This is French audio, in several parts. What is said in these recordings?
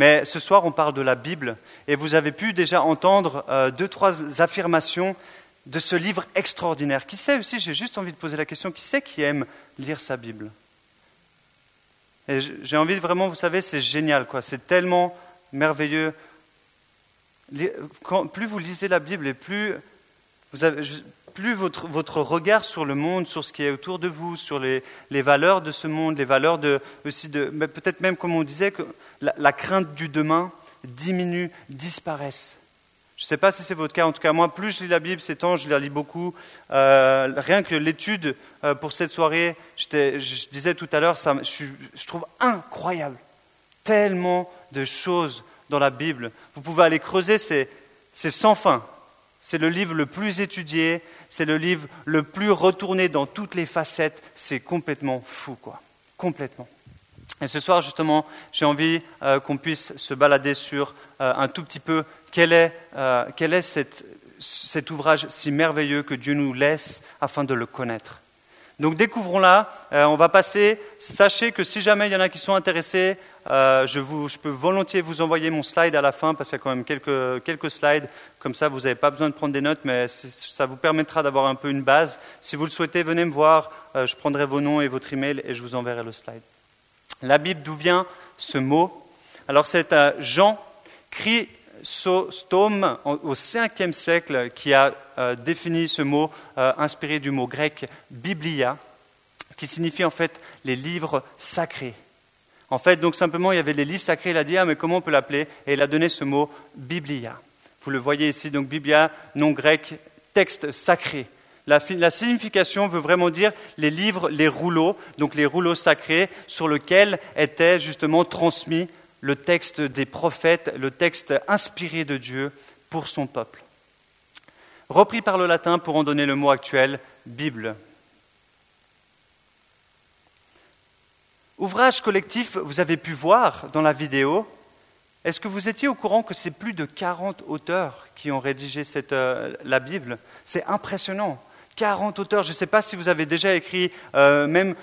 Mais ce soir, on parle de la Bible et vous avez pu déjà entendre euh, deux, trois affirmations de ce livre extraordinaire. Qui sait aussi, j'ai juste envie de poser la question, qui sait qui aime lire sa Bible? Et j'ai envie de vraiment, vous savez, c'est génial, quoi. C'est tellement merveilleux. plus vous lisez la Bible et plus vous avez, plus votre, votre, regard sur le monde, sur ce qui est autour de vous, sur les, les valeurs de ce monde, les valeurs de, aussi de, peut-être même comme on disait, que la, la crainte du demain diminue, disparaissent. Je ne sais pas si c'est votre cas, en tout cas moi, plus je lis la Bible ces temps, je la lis beaucoup. Euh, rien que l'étude euh, pour cette soirée, je disais tout à l'heure, je, je trouve incroyable. Tellement de choses dans la Bible. Vous pouvez aller creuser, c'est sans fin. C'est le livre le plus étudié, c'est le livre le plus retourné dans toutes les facettes. C'est complètement fou, quoi. Complètement. Et ce soir, justement, j'ai envie euh, qu'on puisse se balader sur euh, un tout petit peu quel est, euh, quel est cet ouvrage si merveilleux que Dieu nous laisse afin de le connaître. Donc découvrons-la. on va passer. Sachez que si jamais il y en a qui sont intéressés, euh, je, peux volontiers vous envoyer mon slide à la fin parce qu'il y a quand même quelques, slides. Comme ça, vous n'avez pas besoin de prendre des notes, mais ça vous permettra d'avoir un peu une base. Si vous le souhaitez, venez me voir. Euh, je prendrai vos noms et votre email et je vous enverrai le slide. La Bible, d'où vient ce mot? Alors, c'est Jean Chrysostome au 5e siècle qui a euh, défini ce mot inspiré du mot grec biblia, qui signifie en fait les livres sacrés. En fait, donc simplement, il y avait les livres sacrés. Il a dit, ah, mais comment on peut l'appeler? Et il a donné ce mot biblia. Vous le voyez ici, donc biblia, nom grec, texte sacré. La, la, signification veut vraiment dire les livres, les rouleaux, donc les rouleaux sacrés sur lesquels était justement transmis le texte des prophètes, le texte inspiré de Dieu pour son peuple. Repris par le latin pour en donner le mot actuel, Bible. Ouvrage collectif, vous avez pu voir dans la vidéo, est-ce que vous étiez au courant que c'est plus de 40 auteurs qui ont rédigé euh, la Bible? C'est impressionnant. 40 auteurs. Je ne sais pas si vous avez déjà écrit, euh, même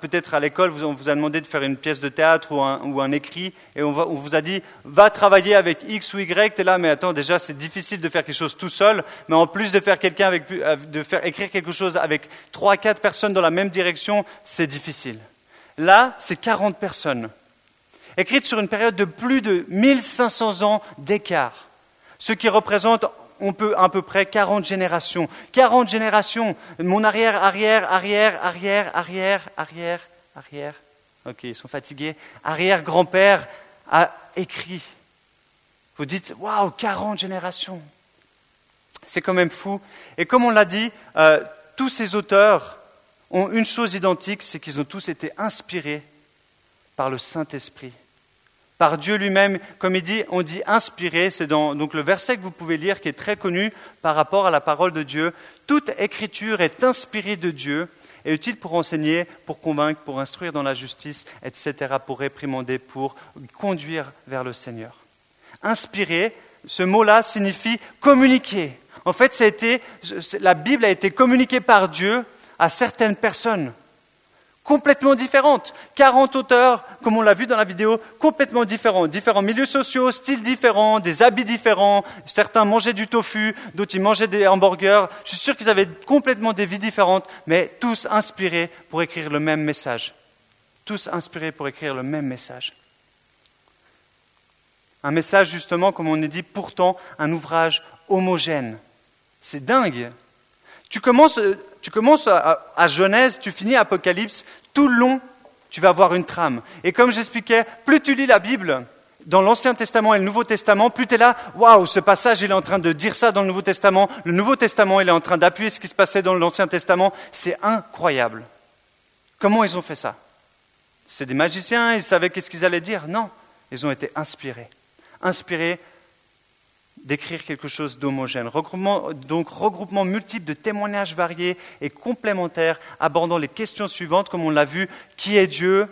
peut-être à l'école, on vous a demandé de faire une pièce de théâtre ou un, écrit, et on, vous a dit, va travailler avec X ou Y. Es là, mais attends, déjà, c'est difficile de faire quelque chose tout seul, mais en plus de faire avec, de faire écrire quelque chose avec trois, quatre personnes dans la même direction, c'est difficile. Là, c'est 40 personnes, écrites sur une période de plus de 1500 ans d'écart, ce qui représente on peut à peu près 40 générations. 40 générations, mon arrière, arrière, arrière, arrière, arrière, arrière, arrière, ok, ils sont fatigués, arrière-grand-père a écrit. Vous dites, waouh, 40 générations. C'est quand même fou. Et comme on l'a dit, euh, tous ces auteurs ont une chose identique, c'est qu'ils ont tous été inspirés par le Saint-Esprit. Par Dieu lui-même, comme il dit, on dit inspiré, c'est donc le verset que vous pouvez lire qui est très connu par rapport à la parole de Dieu. Toute écriture est inspirée de Dieu et utile pour enseigner, pour convaincre, pour instruire dans la justice, etc., pour réprimander, pour conduire vers le Seigneur. Inspiré, ce mot-là signifie communiquer. En fait, ça la Bible a été communiquée par Dieu à certaines personnes complètement différentes. 40 auteurs, comme on l'a vu dans la vidéo, complètement différents. Différents milieux sociaux, styles différents, des habits différents. Certains mangeaient du tofu, d'autres ils mangeaient des hamburgers. Je suis sûr qu'ils avaient complètement des vies différentes, mais tous inspirés pour écrire le même message. Tous inspirés pour écrire le même message. Un message justement, comme on est dit, pourtant un ouvrage homogène. C'est dingue. Tu commences, tu commences à, Genèse, tu finis Apocalypse, tout le long, tu vas avoir une trame. Et comme j'expliquais, plus tu lis la Bible, dans l'Ancien Testament et le Nouveau Testament, plus tu es là, waouh, ce passage, il est en train de dire ça dans le Nouveau Testament, le Nouveau Testament, il est en train d'appuyer ce qui se passait dans l'Ancien Testament, c'est incroyable. Comment ils ont fait ça? C'est des magiciens, ils savaient qu'est-ce qu'ils allaient dire? Non, ils ont été inspirés. Inspirés d'écrire quelque chose d'homogène. donc regroupement multiple de témoignages variés et complémentaires abordant les questions suivantes, comme on l'a vu, qui est Dieu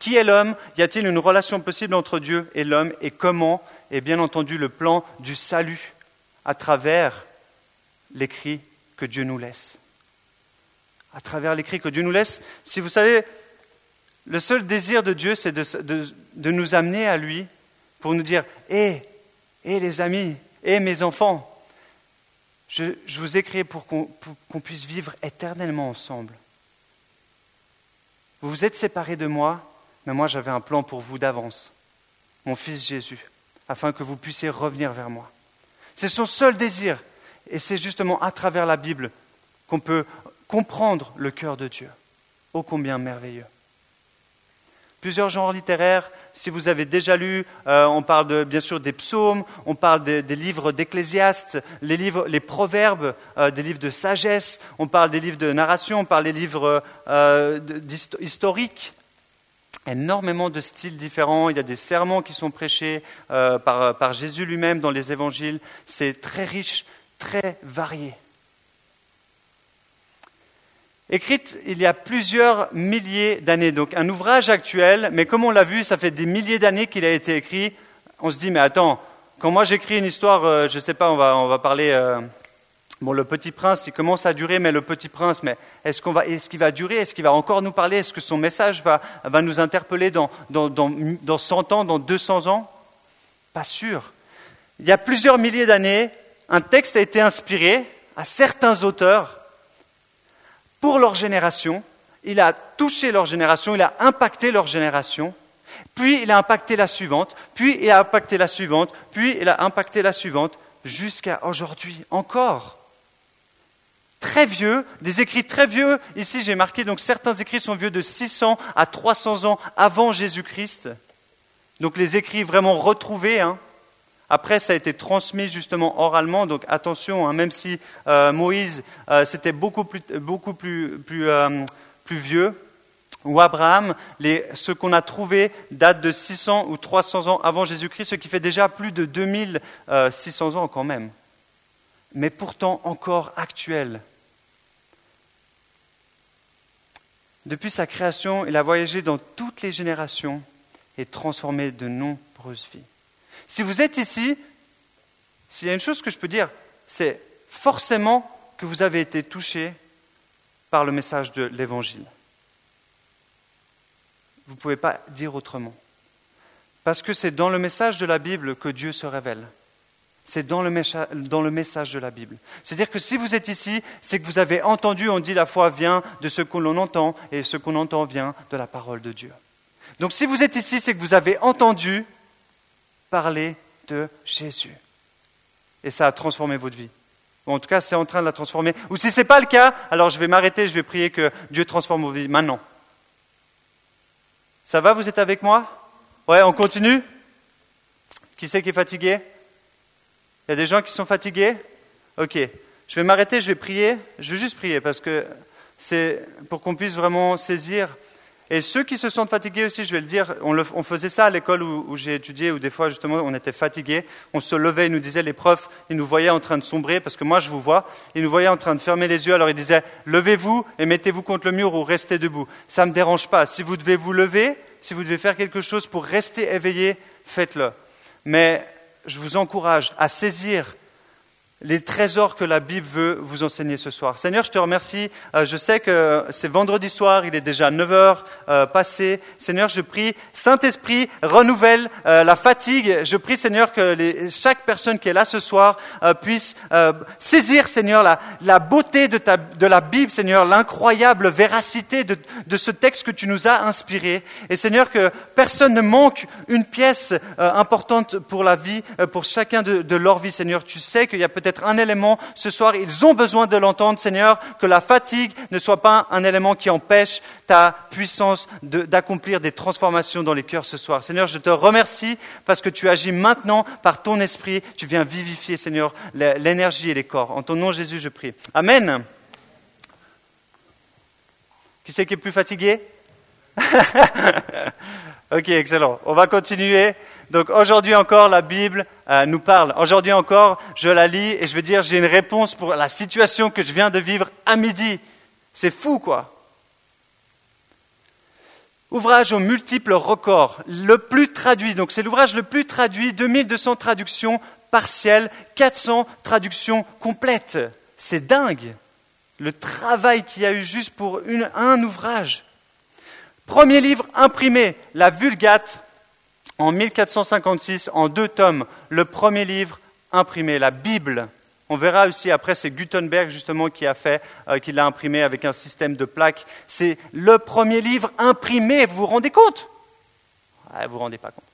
Qui est l'homme Y a-t-il une relation possible entre Dieu et l'homme Et comment Et bien entendu le plan du salut à travers l'écrit que Dieu nous laisse. À travers l'écrit que Dieu nous laisse. Si vous savez, Le seul désir de Dieu, c'est de, nous amener à lui pour nous dire Hé, hé les amis, hé mes enfants, je, vous ai pour qu'on puisse vivre éternellement ensemble. Vous vous êtes séparés de moi, mais moi j'avais un plan pour vous d'avance, mon fils Jésus, afin que vous puissiez revenir vers moi. C'est son seul désir, et c'est justement à travers la Bible qu'on peut comprendre le cœur de Dieu. Ô combien merveilleux. Plusieurs genres littéraires, si vous avez déjà lu, euh, on parle bien sûr des psaumes, on parle des, livres d'Ecclésiaste, les, proverbes, euh, des livres de sagesse, on parle des livres de narration, on parle des livres euh, historiques. Énormément de styles différents. Il y a des sermons qui sont prêchés par, par Jésus lui-même dans les évangiles. C'est très riche, très varié écrite il y a plusieurs milliers d'années. Donc un ouvrage actuel, mais comme on l'a vu, ça fait des milliers d'années qu'il a été écrit. On se dit, mais attends, quand moi j'écris une histoire, euh, je ne sais pas, on va, on va parler... Euh, bon, le Petit Prince, il commence à durer, mais le Petit Prince, mais est-ce qu'on va, est-ce qu'il va durer? Est-ce qu'il va encore nous parler? Est-ce que son message va, va nous interpeller dans, dans, dans, dans 100 ans, dans 200 ans? Pas sûr. Il y a plusieurs milliers d'années, un texte a été inspiré à certains auteurs pour leur génération, il a touché leur génération, il a impacté leur génération, puis il a impacté la suivante, puis il a impacté la suivante, puis il a impacté la suivante, jusqu'à aujourd'hui encore. Très vieux, des écrits très vieux. Ici, j'ai marqué, donc certains écrits sont vieux de 600 à 300 ans avant Jésus-Christ. Donc les écrits vraiment retrouvés, hein, après, ça a été transmis justement oralement, donc attention, hein, même si euh, Moïse, euh, c'était beaucoup plus, beaucoup plus, plus, euh, vieux, ou Abraham, ce qu'on a trouvé date de 600 ou 300 ans avant Jésus-Christ, ce qui fait déjà plus de 2600 ans quand même. Mais pourtant encore actuel. Depuis sa création, il a voyagé dans toutes les générations et transformé de nombreuses vies. Si vous êtes ici, s'il y a une chose que je peux dire, c'est forcément que vous avez été touché par le message de l'Évangile. Vous ne pouvez pas dire autrement. Parce que c'est dans le message de la Bible que Dieu se révèle. C'est dans, le, message de la Bible. C'est-à-dire que si vous êtes ici, c'est que vous avez entendu, on dit la foi vient de ce que l'on entend, et ce qu'on entend vient de la parole de Dieu. Donc si vous êtes ici, c'est que vous avez entendu, parler de Jésus. Et ça a transformé votre vie. en tout cas, c'est en train de la transformer. Ou si ce n'est pas le cas, alors je vais m'arrêter, je vais prier que Dieu transforme vos vies maintenant. Ça va, vous êtes avec moi? Ouais, on continue? Qui c'est qui est fatigué? Il y a des gens qui sont fatigués? Ok. Je vais m'arrêter, je vais prier. Je vais juste prier parce que c'est pour qu'on puisse vraiment saisir et ceux qui se sentent fatigués aussi, je vais le dire, on, faisait ça à l'école où, j'ai étudié, où des fois justement on était fatigués, on se levait, ils nous disaient, les profs, ils nous voyaient en train de sombrer, parce que moi je vous vois, ils nous voyaient en train de fermer les yeux, alors ils disaient, levez-vous et mettez-vous contre le mur ou restez debout. Ça ne me dérange pas. Si vous devez vous lever, si vous devez faire quelque chose pour rester éveillé, faites-le. Mais je vous encourage à saisir les trésors que la Bible veut vous enseigner ce soir. Seigneur, je te remercie. Euh, je sais que c'est vendredi soir, il est déjà 9 heures euh, passé. Seigneur, je prie, Saint-Esprit, renouvelle euh, la fatigue. Je prie, Seigneur, que chaque personne qui est là ce soir puisse saisir, Seigneur, la, beauté de, de, la Bible, Seigneur, l'incroyable véracité de, ce texte que tu nous as inspiré. Et Seigneur, que personne ne manque une pièce importante pour la vie, pour chacun de, de leur vie, Seigneur. Tu sais qu'il y a peut-être un élément ce soir, ils ont besoin de l'entendre, Seigneur, que la fatigue ne soit pas un élément qui empêche ta puissance d'accomplir des transformations dans les cœurs ce soir. Seigneur, je te remercie parce que tu agis maintenant par ton esprit, tu viens vivifier, Seigneur, l'énergie et les corps. En ton nom, Jésus, je prie. Amen. Qui c'est qui est plus fatigué? Ok, excellent. On va continuer. Donc aujourd'hui encore, la Bible euh, nous parle. Aujourd'hui encore, je la lis et je veux dire, j'ai une réponse pour la situation que je viens de vivre à midi. C'est fou, quoi. Ouvrage aux multiples records, le plus traduit. Donc c'est l'ouvrage le plus traduit, 2200 traductions partielles, 400 traductions complètes. C'est dingue le travail qu'il y a eu juste pour un ouvrage. Premier livre imprimé, la Vulgate, en 1456, en deux tomes. Le premier livre imprimé, la Bible. On verra aussi après, c'est Gutenberg justement qui a fait, euh, qui l'a imprimé avec un système de plaques. C'est le premier livre imprimé, vous vous rendez compte? Vous vous rendez pas compte.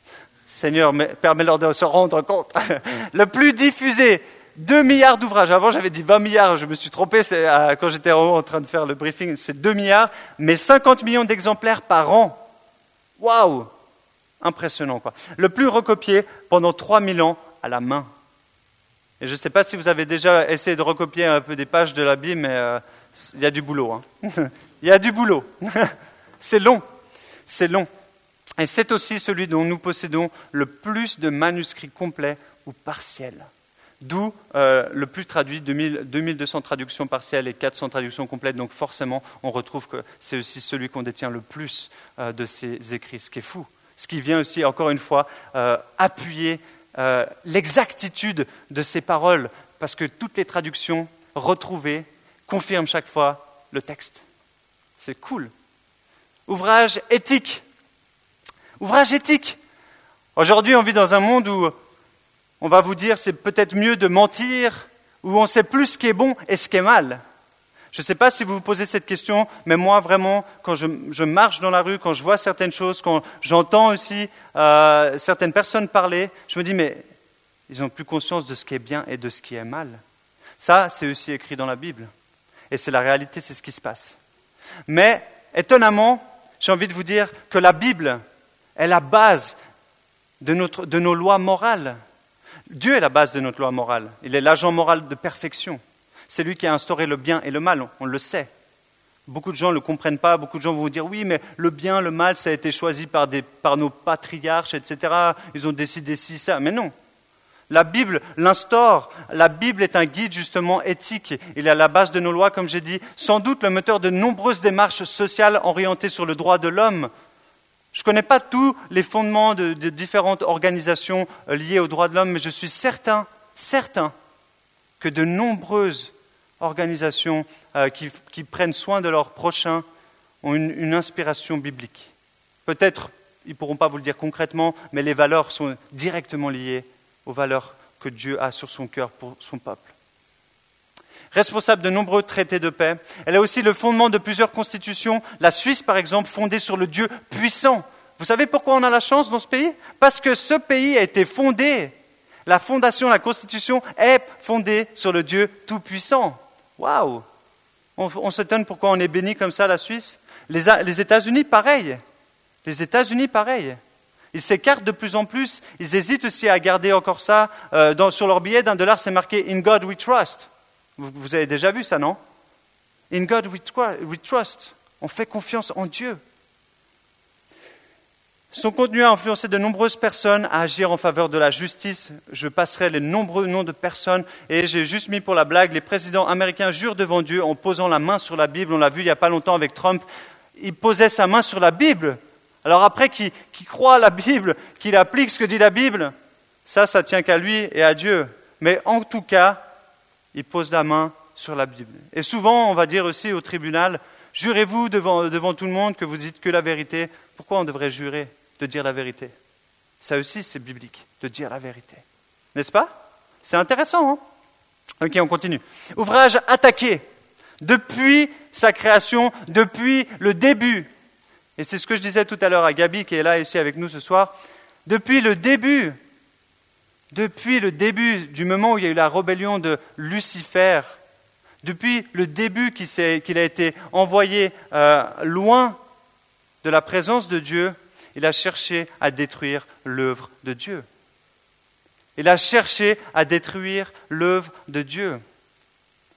Seigneur, permets-leur de se rendre compte. le plus diffusé, 2 milliards d'ouvrages. Avant, j'avais dit 20 milliards, je me suis trompé euh, quand j'étais en train de faire le briefing, c'est 2 milliards, mais 50 millions d'exemplaires par an. Waouh Impressionnant, quoi. Le plus recopié pendant 3000 ans à la main. Et je ne sais pas si vous avez déjà essayé de recopier un peu des pages de la Bible, mais euh, il y a du boulot. Hein. il y a du boulot. c'est long. C'est long. Et c'est aussi celui dont nous possédons le plus de manuscrits complets ou partiels. D'où euh, le plus traduit, 2200 traductions partielles et 400 traductions complètes. Donc forcément, on retrouve que c'est aussi celui qu'on détient le plus euh, de ces écrits, ce qui est fou. Ce qui vient aussi, encore une fois, euh, appuyer l'exactitude de ces paroles, parce que toutes les traductions retrouvées confirment chaque fois le texte. C'est cool. Ouvrage éthique. Ouvrage éthique. Aujourd'hui, on vit dans un monde où on va vous dire c'est peut-être mieux de mentir, où on sait plus ce qui est bon et ce qui est mal. Je ne sais pas si vous vous posez cette question, mais moi vraiment, quand je, marche dans la rue, quand je vois certaines choses, quand j'entends aussi euh, certaines personnes parler, je me dis mais ils n'ont plus conscience de ce qui est bien et de ce qui est mal. Ça, c'est aussi écrit dans la Bible. Et c'est la réalité, c'est ce qui se passe. Mais étonnamment, j'ai envie de vous dire que la Bible est la base de, notre, de nos lois morales. Dieu est la base de notre loi morale. Il est l'agent moral de perfection. C'est lui qui a instauré le bien et le mal, on, le sait. Beaucoup de gens ne le comprennent pas, beaucoup de gens vont vous dire oui, mais le bien, le mal, ça a été choisi par, par nos patriarches, etc. Ils ont décidé ci, ça. Mais non. La Bible l'instaure. La Bible est un guide justement éthique. Il est à la base de nos lois, comme j'ai dit, sans doute le moteur de nombreuses démarches sociales orientées sur le droit de l'homme, je ne connais pas tous les fondements de, différentes organisations euh, liées aux droits de l'homme, mais je suis certain, certain que de nombreuses organisations euh, qui, prennent soin de leurs prochains ont une, inspiration biblique. Peut-être, ils ne pourront pas vous le dire concrètement, mais les valeurs sont directement liées aux valeurs que Dieu a sur son cœur pour son peuple responsable de nombreux traités de paix. Elle est aussi le fondement de plusieurs constitutions. La Suisse, par exemple, fondée sur le Dieu puissant. Vous savez pourquoi on a la chance dans ce pays? Parce que ce pays a été fondé. La fondation, la constitution est fondée sur le Dieu tout-puissant. Waouh On, s'étonne pourquoi on est béni comme ça, la Suisse. Les, États-Unis, pareil. Les États-Unis, pareil. Ils s'écartent de plus en plus. Ils hésitent aussi à garder encore ça. Euh, sur leur billet d'un dollar, c'est marqué In God we trust. Vous, avez déjà vu ça, non? In God we trust. On fait confiance en Dieu. Son contenu a influencé de nombreuses personnes à agir en faveur de la justice. Je passerai les nombreux noms de personnes et j'ai juste mis pour la blague, les présidents américains jurent devant Dieu en posant la main sur la Bible. On l'a vu il n'y a pas longtemps avec Trump. Il posait sa main sur la Bible. Alors après, qui, qui croit à la Bible, qu'il applique ce que dit la Bible, ça, ça tient qu'à lui et à Dieu. Mais en tout cas, il pose la main sur la Bible. Et souvent, on va dire aussi au tribunal, jurez-vous devant, devant tout le monde que vous dites que la vérité. Pourquoi on devrait jurer de dire la vérité? Ça aussi, c'est biblique, de dire la vérité. N'est-ce pas? C'est intéressant, hein? Ok, on continue. Ouvrage attaqué depuis sa création, depuis le début. Et c'est ce que je disais tout à l'heure à Gabi, qui est là ici avec nous ce soir. Depuis le début, depuis le début du moment où il y a eu la rébellion de Lucifer, depuis le début qu'il a été envoyé euh, loin de la présence de Dieu, il a cherché à détruire l'œuvre de Dieu. Il a cherché à détruire l'œuvre de Dieu.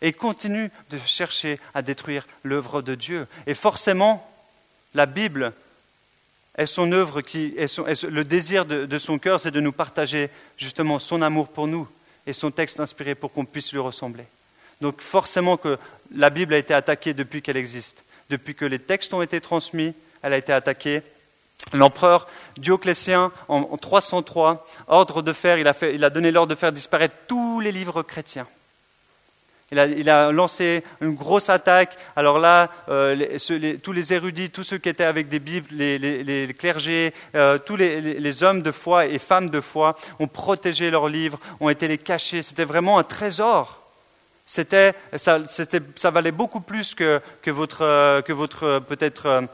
Et continue de chercher à détruire l'œuvre de Dieu. Et forcément, la Bible est son œuvre, qui est, le désir de, son cœur, c'est de nous partager justement son amour pour nous et son texte inspiré pour qu'on puisse lui ressembler. Donc forcément que la Bible a été attaquée depuis qu'elle existe. Depuis que les textes ont été transmis, elle a été attaquée. L'empereur Dioclétien, en, 303, ordre de faire, il a, il a donné l'ordre de faire disparaître tous les livres chrétiens. Il a, lancé une grosse attaque. Alors là, euh, tous les érudits, tous ceux qui étaient avec des Bibles, les, clergés, euh, tous les, hommes de foi et femmes de foi ont protégé leurs livres, ont été les cachés. C'était vraiment un trésor. C'était, ça, valait beaucoup plus que, votre, euh, que votre peut-être,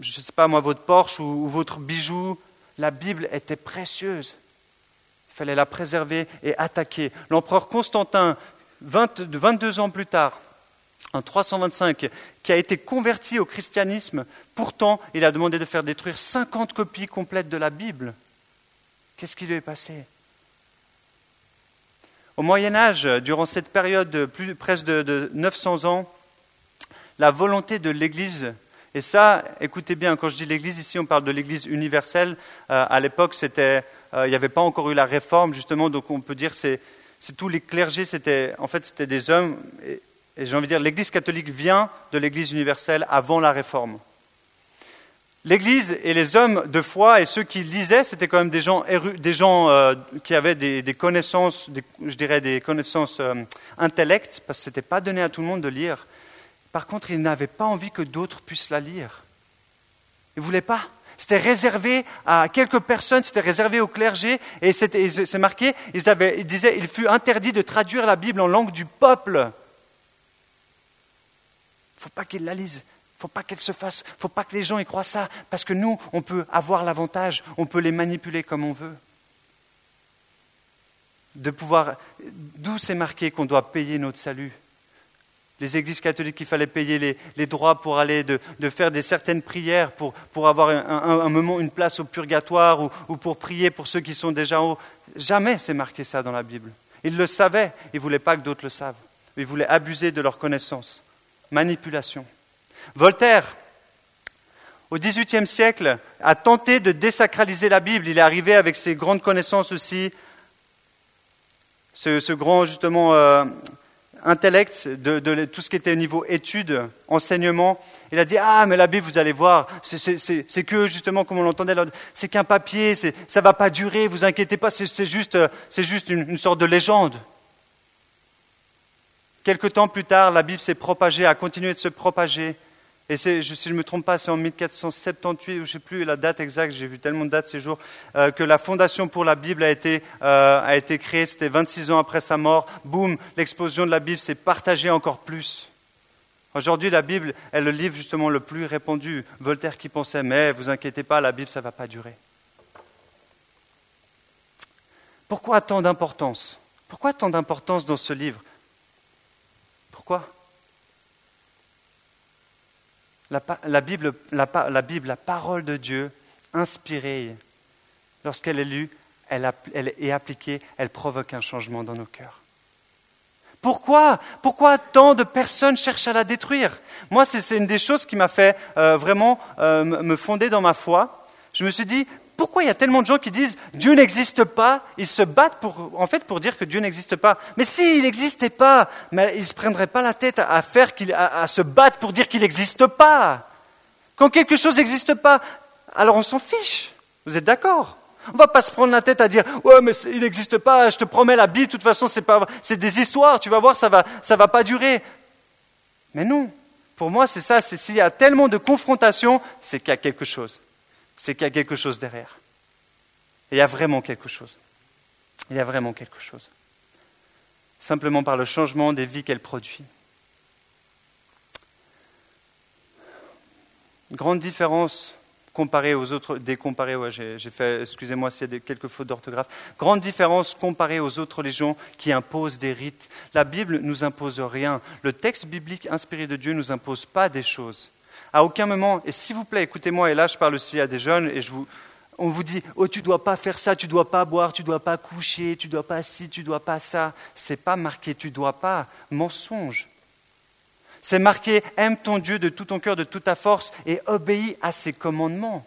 je ne sais pas moi, votre Porsche ou votre bijou. La Bible était précieuse. Il fallait la préserver et attaquer. L'empereur Constantin 22 ans plus tard, en 325, qui a été converti au christianisme, pourtant il a demandé de faire détruire 50 copies complètes de la Bible. Qu'est-ce qui lui est passé? Au Moyen Âge, durant cette période de presque de, 900 ans, la volonté de l'Église, et ça, écoutez bien, quand je dis l'Église ici, on parle de l'Église universelle. Euh, à l'époque, c'était, euh, il n'y avait pas encore eu la réforme, justement, donc on peut dire c'est tous les clergés, c'était, en fait, c'était des hommes, et, j'ai envie de dire, l'Église catholique vient de l'Église universelle avant la Réforme. L'Église et les hommes de foi et ceux qui lisaient, c'était quand même des gens, des gens euh, qui avaient des, connaissances, je dirais des connaissances euh, intellectes, parce que ce n'était pas donné à tout le monde de lire. Par contre, ils n'avaient pas envie que d'autres puissent la lire. Ils ne voulaient pas. C'était réservé à quelques personnes, c'était réservé au clergé, et c'est marqué, ils, avaient, disaient, il fut interdit de traduire la Bible en langue du peuple. Il ne faut pas qu'ils la lisent, il ne faut pas qu'elle se fasse, il ne faut pas que les gens y croient ça, parce que nous, on peut avoir l'avantage, on peut les manipuler comme on veut. De pouvoir, d'où c'est marqué qu'on doit payer notre salut? Les églises catholiques, il fallait payer les, droits pour aller de, faire des certaines prières, pour, avoir un, moment, une place au purgatoire ou, ou, pour prier pour ceux qui sont déjà en haut. Jamais c'est marqué ça dans la Bible. Ils le savaient, ils ne voulaient pas que d'autres le savent. Ils voulaient abuser de leur connaissance. Manipulation. Voltaire, au XVIIIe siècle, a tenté de désacraliser la Bible. Il est arrivé avec ses grandes connaissances aussi, ce, grand justement euh, intellect, de, tout ce qui était au niveau études, enseignement. Il a dit Ah, mais la Bible, vous allez voir, c'est que justement, comme on l'entendait, c'est qu'un papier, ça ne va pas durer, vous inquiétez pas, c'est juste, une, une, sorte de légende. Quelque temps plus tard, la Bible s'est propagée, a continué de se propager. Et si je ne me trompe pas, c'est en 1478, je ne sais plus la date exacte, j'ai vu tellement de dates ces jours, euh, que la fondation pour la Bible a été, euh, a été créée, c'était 26 ans après sa mort. Boum, l'explosion de la Bible s'est partagée encore plus. Aujourd'hui, la Bible est le livre justement le plus répandu. Voltaire qui pensait, mais vous inquiétez pas, la Bible, ça ne va pas durer. Pourquoi tant d'importance? Pourquoi tant d'importance dans ce livre? Pourquoi? La, Bible, la, parole de Dieu, inspirée, lorsqu'elle est lue, elle, est appliquée, elle provoque un changement dans nos cœurs. Pourquoi? Pourquoi tant de personnes cherchent à la détruire? Moi, c'est une des choses qui m'a fait euh, vraiment euh, me fonder dans ma foi. Je me suis dit, pourquoi il y a tellement de gens qui disent Dieu n'existe pas? Ils se battent pour, en fait pour dire que Dieu n'existe pas. Mais s'il n'existait pas, ils ne se prendraient pas la tête à, se battre pour dire qu'il n'existe pas. Quand quelque chose n'existe pas, alors on s'en fiche. Vous êtes d'accord? On ne va pas se prendre la tête à dire Ouais, mais il n'existe pas, je te promets, la Bible, de toute façon, c'est, pas, c'est des histoires, tu vas voir, ça ne va, va pas durer. Mais non, pour moi, c'est ça, c'est s'il y a tellement de confrontations, c'est qu'il y a quelque chose c'est qu'il y a quelque chose derrière. il y a vraiment quelque chose. Il y a vraiment quelque chose. Simplement par le changement des vies qu'elle produit. Grande différence comparée aux autres, décomparée, ouais, j'ai, fait, excusez-moi s'il y a quelques fautes d'orthographe, grande différence comparée aux autres religions qui imposent des rites. La Bible ne nous impose rien. Le texte biblique inspiré de Dieu ne nous impose pas des choses. À aucun moment, et s'il vous plaît, écoutez-moi, et là je parle aussi à des jeunes, et je vous, on vous dit, oh tu dois pas faire ça, tu dois pas boire, tu dois pas coucher, tu dois pas ci, tu dois pas ça. C'est pas marqué, tu dois pas. Mensonge. C'est marqué, aime ton Dieu de tout ton cœur, de toute ta force, et obéis à ses commandements.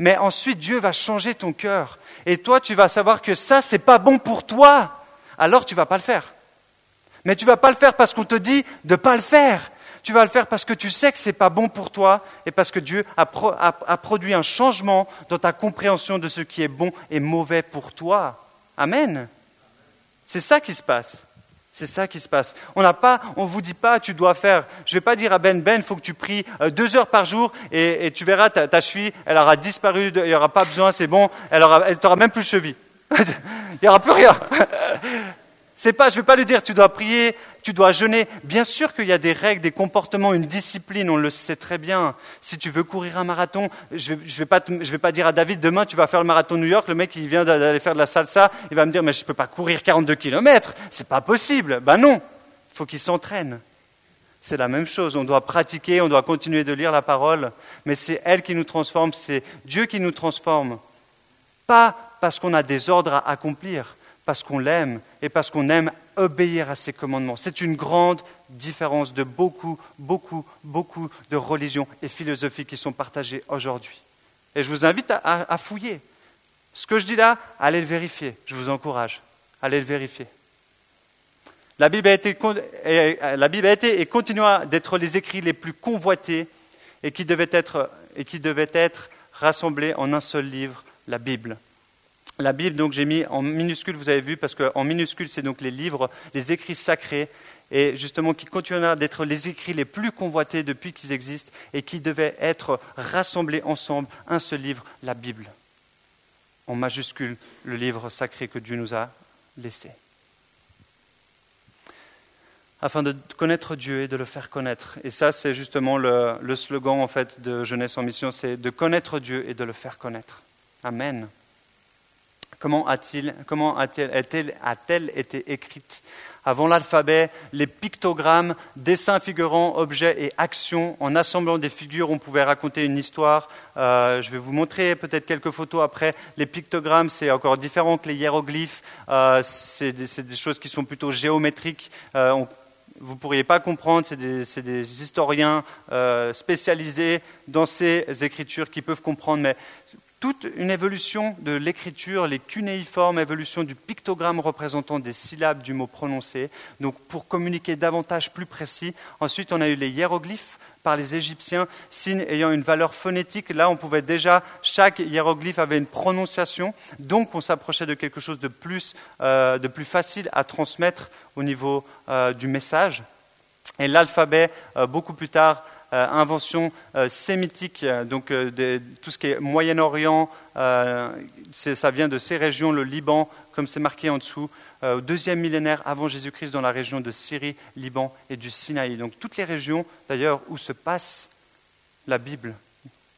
Mais ensuite, Dieu va changer ton cœur. Et toi, tu vas savoir que ça, c'est pas bon pour toi. Alors, tu vas pas le faire. Mais tu vas pas le faire parce qu'on te dit de pas le faire. Tu vas le faire parce que tu sais que ce n'est pas bon pour toi et parce que Dieu a, produit un changement dans ta compréhension de ce qui est bon et mauvais pour toi. Amen. C'est ça qui se passe. C'est ça qui se passe. On n'a pas, on vous dit pas, tu dois faire. Je vais pas dire à Ben, Ben, faut que tu pries euh, deux heures par jour et, tu verras ta, ta, cheville, elle aura disparu, il n'y aura pas besoin, c'est bon, elle aura, elle t'aura même plus de cheville. il n'y aura plus rien. c'est pas, je vais pas lui dire, tu dois prier, tu dois jeûner. Bien sûr qu'il y a des règles, des comportements, une discipline, on le sait très bien. Si tu veux courir un marathon, je ne vais, pas dire à David, demain tu vas faire le marathon New York, le mec il vient d'aller faire de la salsa, il va me dire, mais je ne peux pas courir 42 kilomètres, c'est pas possible. Ben non, il faut qu'il s'entraîne. C'est la même chose, on doit pratiquer, on doit continuer de lire la parole, mais c'est elle qui nous transforme, c'est Dieu qui nous transforme. Pas parce qu'on a des ordres à accomplir, parce qu'on l'aime et parce qu'on aime obéir à ses commandements. C'est une grande différence de beaucoup, beaucoup, beaucoup de religions et philosophies qui sont partagées aujourd'hui. Et je vous invite à, fouiller. Ce que je dis là, allez le vérifier. Je vous encourage. Allez le vérifier. La Bible a été, la et continuera d'être les écrits les plus convoités et qui devaient être, et qui devaient être rassemblés en un seul livre, la Bible. La Bible, donc, j'ai mis en minuscule, vous avez vu, parce qu'en minuscule, c'est donc les livres, les écrits sacrés, et justement qui continuera d'être les écrits les plus convoités depuis qu'ils existent, et qui devaient être rassemblés ensemble, un seul livre, la Bible. En majuscule, le livre sacré que Dieu nous a laissé. Afin de connaître Dieu et de le faire connaître. Et ça, c'est justement le, le slogan en fait de Jeunesse en Mission, c'est de connaître Dieu et de le faire connaître. Amen. Comment a-t-elle été écrite Avant l'alphabet, les pictogrammes, dessins figurants, objets et actions. En assemblant des figures, on pouvait raconter une histoire. Euh, je vais vous montrer peut-être quelques photos après. Les pictogrammes, c'est encore différent que les hiéroglyphes. Euh, c'est des, choses qui sont plutôt géométriques. Euh, vous ne pourriez pas comprendre, c'est des, historiens spécialisés dans ces écritures qui peuvent comprendre, toute une évolution de l'écriture, les cunéiformes, évolution du pictogramme représentant des syllabes du mot prononcé, donc pour communiquer davantage plus précis. Ensuite, on a eu les hiéroglyphes par les Égyptiens, signes ayant une valeur phonétique. Là, on pouvait déjà, chaque hiéroglyphe avait une prononciation, donc on s'approchait de quelque chose de plus, euh, facile à transmettre au niveau euh, du message. Et l'alphabet, euh, beaucoup plus tard, euh, invention euh, sémitique, euh, donc tout ce qui est Moyen-Orient, ça vient de ces régions, le Liban, comme c'est marqué en dessous, au deuxième millénaire avant Jésus-Christ dans la région de Syrie, Liban et du Sinaï. Donc toutes les régions, d'ailleurs, où se passe la Bible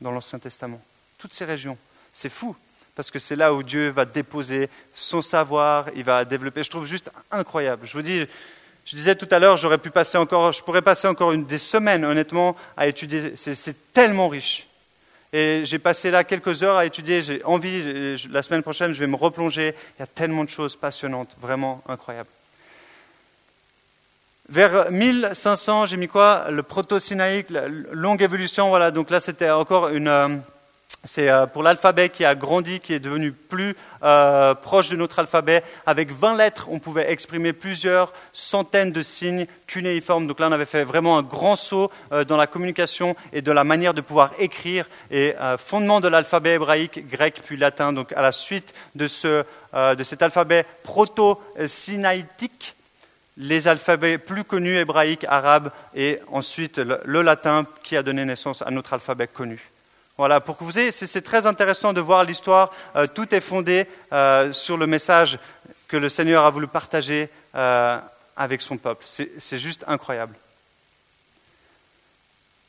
dans l'Ancien Testament. Toutes ces régions. C'est fou, parce que c'est là où Dieu va déposer son savoir, il va développer. Je trouve juste incroyable. Je vous dis, je disais tout à l'heure, j'aurais pu passer encore, je pourrais passer encore des semaines, honnêtement, à étudier. C'est tellement riche. Et j'ai passé là quelques heures à étudier. J'ai envie, la semaine prochaine, je vais me replonger. Il y a tellement de choses passionnantes, vraiment incroyables. Vers 1500, j'ai mis quoi? Le proto-sinaïque, longue évolution. Voilà, donc là, c'était encore une. C'est euh, pour l'alphabet qui a grandi, qui est devenu plus euh, proche de notre alphabet. Avec 20 lettres, on pouvait exprimer plusieurs centaines de signes cunéiformes. Donc là, on avait fait vraiment un grand saut euh, dans la communication et de la manière de pouvoir écrire. Et fondement de l'alphabet hébraïque, grec puis latin. Donc à la suite de cet alphabet proto-sinaïtique, les alphabets plus connus hébraïques, arabes, et ensuite le latin qui a donné naissance à notre alphabet connu. Voilà, pour que vous ayez, c'est très intéressant de voir l'histoire. Euh, tout est fondé euh, sur le message que le Seigneur a voulu partager euh, avec son peuple. C'est juste incroyable.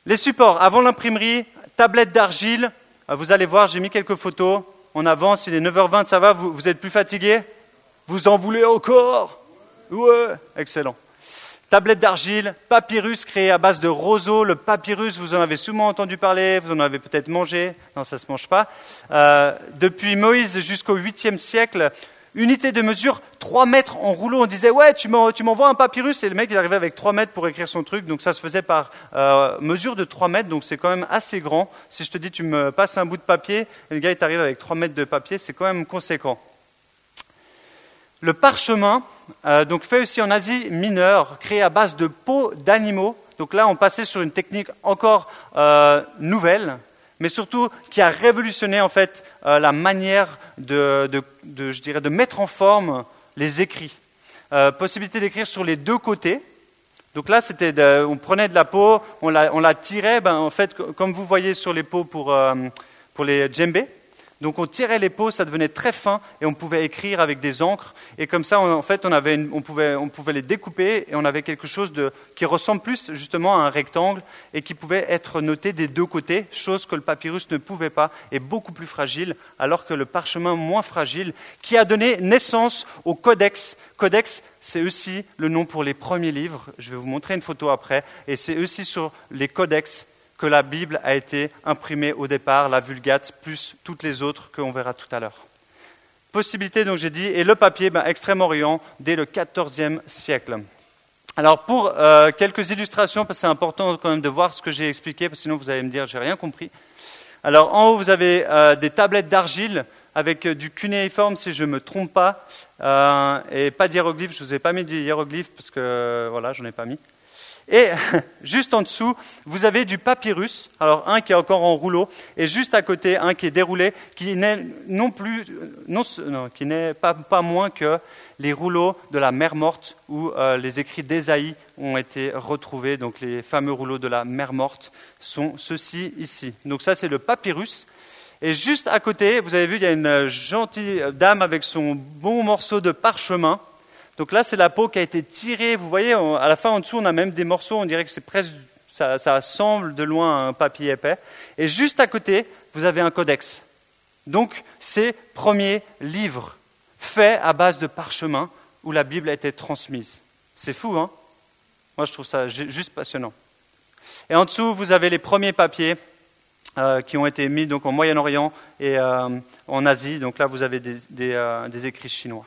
Les supports, avant l'imprimerie, tablette d'argile. vous allez voir, j'ai mis quelques photos. On avance, il est 9h20, ça va vous, vous êtes plus fatigué Vous en voulez encore? Ouais, excellent. Tablette d'argile, papyrus créé à base de roseau. Le papyrus, vous en avez souvent entendu parler, vous en avez peut-être mangé. Non, ça ne se mange pas. Euh, depuis Moïse jusqu'au 8e siècle, unité de mesure 3 mètres en rouleau. On disait, ouais, tu m'envoies un papyrus. Et le mec, il arrivait avec 3 mètres pour écrire son truc. Donc ça se faisait par euh, mesure de 3 mètres. Donc c'est quand même assez grand. Si je te dis, tu me passes un bout de papier, et le gars, il t'arrive avec 3 mètres de papier, c'est quand même conséquent. Le parchemin, euh, donc fait aussi en Asie mineure, créé à base de peaux d'animaux. Donc là, on passait sur une technique encore euh, nouvelle, mais surtout qui a révolutionné en fait euh, la manière de, je dirais, de mettre en forme les écrits. Possibilité d'écrire sur les deux côtés. Donc là, c'était on prenait de la peau, on la, on la tirait, ben, en fait, comme vous voyez sur les peaux pour, pour les djembés, donc on tirait les peaux, ça devenait très fin et on pouvait écrire avec des encres. Et comme ça, en fait, on, avait on, pouvait, on pouvait les découper et on avait quelque chose de, qui ressemble plus justement à un rectangle et qui pouvait être noté des deux côtés, chose que le papyrus ne pouvait pas et beaucoup plus fragile, alors que le parchemin moins fragile, qui a donné naissance au codex. Codex, c'est aussi le nom pour les premiers livres. Je vais vous montrer une photo après. Et c'est aussi sur les codex que la Bible a été imprimée au départ, la Vulgate, plus toutes les autres qu'on verra tout à l'heure. Possibilité, donc j'ai dit, et le papier, ben, Extrême-Orient, dès le XIVe siècle. Alors pour euh, quelques illustrations, parce que c'est important quand même de voir ce que j'ai expliqué, parce que sinon vous allez me dire j'ai rien compris. Alors en haut vous avez euh, des tablettes d'argile avec euh, du cunéiforme si je ne me trompe pas, et pas d'hiéroglyphes. Je ne vous ai pas mis d'hiéroglyphes parce que voilà, j'en ai pas mis. Et juste en dessous, vous avez du papyrus, alors un qui est encore en rouleau, et juste à côté, un qui est déroulé, qui n'est pas, pas, moins que les rouleaux de la mer morte, où euh, les écrits d'Ésaïe ont été retrouvés. Donc les fameux rouleaux de la mer morte sont ceux-ci ici. Donc ça, c'est le papyrus. Et juste à côté, vous avez vu, il y a une gentille dame avec son bon morceau de parchemin donc là, c'est la peau qui a été tirée. Vous voyez, à la fin, en dessous, on a même des morceaux. On dirait que c'est presque, ça, ça semble de loin un papier épais. Et juste à côté, vous avez un codex. Donc, c'est premier livre fait à base de parchemin où la Bible a été transmise. C'est fou, hein? Moi, je trouve ça juste passionnant. Et en dessous, vous avez les premiers papiers euh, qui ont été mis donc au Moyen-Orient et euh, en Asie. Donc là, vous avez des, des euh, écrits chinois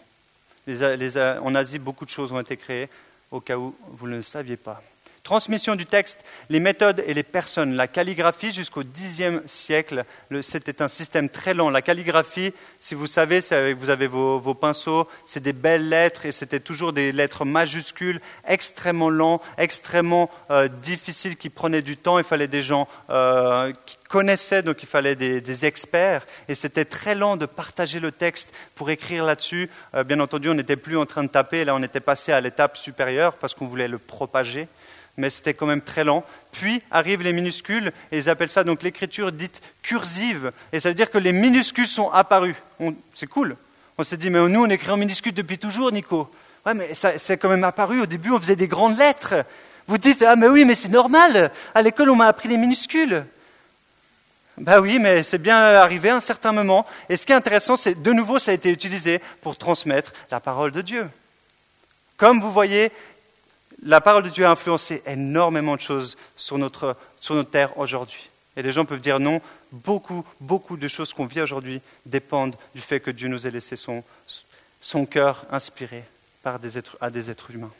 en Asie, beaucoup de choses ont été créées, au cas où vous ne le saviez pas. Transmission du texte, les méthodes et les personnes. La calligraphie jusqu'au Xe siècle, c'était un système très lent. La calligraphie, si vous savez, vous avez vos, pinceaux, c'est des belles lettres et c'était toujours des lettres majuscules, extrêmement lents, extrêmement euh, difficiles, qui prenaient du temps. Il fallait des gens euh, qui connaissaient, donc il fallait des, experts. Et c'était très lent de partager le texte pour écrire là-dessus. Euh, bien entendu, on n'était plus en train de taper, là on était passé à l'étape supérieure parce qu'on voulait le propager mais c'était quand même très lent. Puis arrivent les minuscules, et ils appellent ça donc l'écriture dite cursive, et ça veut dire que les minuscules sont apparus. C'est cool. On s'est dit, mais nous, on écrit en minuscules depuis toujours, Nico. Ouais, mais ça, c'est quand même apparu. Au début, on faisait des grandes lettres. Vous dites, ah, mais oui, mais c'est normal. À l'école, on m'a appris les minuscules. Ben oui, mais c'est bien arrivé à un certain moment. Et ce qui est intéressant, c'est de nouveau, ça a été utilisé pour transmettre la parole de Dieu. Comme vous voyez, la parole de Dieu a influencé énormément de choses sur notre, sur terre aujourd'hui. Et les gens peuvent dire non, beaucoup, beaucoup de choses qu'on vit aujourd'hui dépendent du fait que Dieu nous ait laissé son, cœur inspiré à des êtres humains.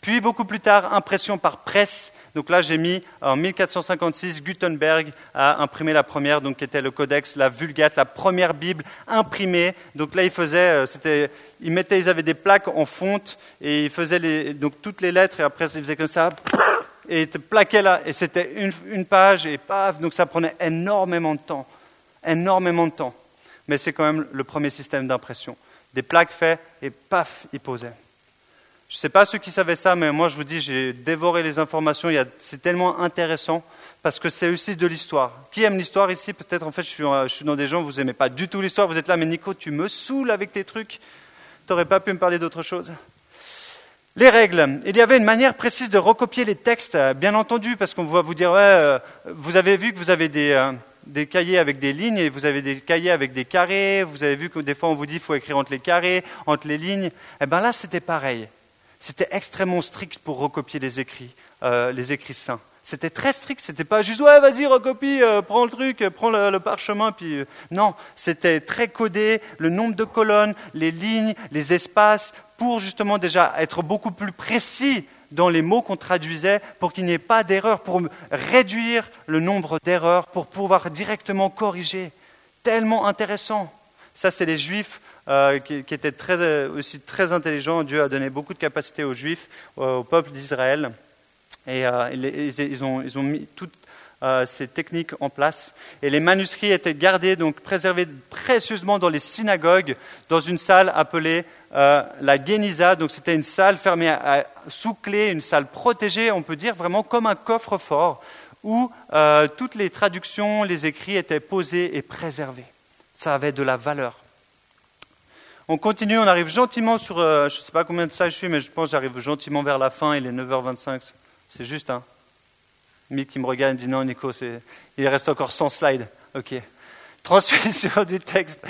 Puis beaucoup plus tard, impression par presse. Donc là, j'ai mis en 1456, Gutenberg a imprimé la première, donc qui était le Codex, la Vulgate, la première Bible imprimée. Donc là, il faisait, euh, c'était, ils mettaient, ils avaient des plaques en fonte et ils faisaient les, donc toutes les lettres et après ils faisaient comme ça et ils plaquaient là et c'était une, une page et paf. Donc ça prenait énormément de temps, énormément de temps. Mais c'est quand même le premier système d'impression. Des plaques faites et paf, ils posaient. Je ne sais pas ceux qui savaient ça, mais moi je vous dis, j'ai dévoré les informations. C'est tellement intéressant parce que c'est aussi de l'histoire. Qui aime l'histoire ici? Peut-être en fait je suis, je suis, dans des gens, vous n'aimez pas du tout l'histoire. Vous êtes là, mais Nico, tu me saoules avec tes trucs. Tu n'aurais pas pu me parler d'autre chose? Les règles. Il y avait une manière précise de recopier les textes, bien entendu, parce qu'on va vous dire, ouais, euh, vous avez vu que vous avez des, euh, des cahiers avec des lignes et vous avez des cahiers avec des carrés. Vous avez vu que des fois on vous dit qu'il faut écrire entre les carrés, entre les lignes. Eh bien là, c'était pareil. C'était extrêmement strict pour recopier les écrits, euh, les écrits saints. C'était très strict, c'était pas juste ouais vas-y recopie, euh, prends le truc, prends le, parchemin, puis euh, non, c'était très codé, le nombre de colonnes, les lignes, les espaces, pour justement déjà être beaucoup plus précis dans les mots qu'on traduisait, pour qu'il n'y ait pas d'erreur, pour réduire le nombre d'erreurs, pour pouvoir directement corriger. Tellement intéressant. Ça, c'est les Juifs euh, qui, étaient très, aussi très intelligents. Dieu a donné beaucoup de capacités aux Juifs, au peuple d'Israël. Et euh, ils, ont, mis toute euh, ces techniques en place. Et les manuscrits étaient gardés, donc préservés précieusement dans les synagogues, dans une salle appelée euh, la Geniza. Donc c'était une salle fermée sous clé, une salle protégée, on peut dire vraiment comme un coffre-fort, où euh, toutes les traductions, les écrits étaient posés et préservés. Ça avait de la valeur. On continue, on arrive gentiment sur, je ne sais pas combien de ça je suis, mais je pense que j'arrive gentiment vers la fin, il est 9h25, c'est juste, hein Mick qui me regarde dit non, Nico, il reste encore 100 slides. Ok. Transmission du texte.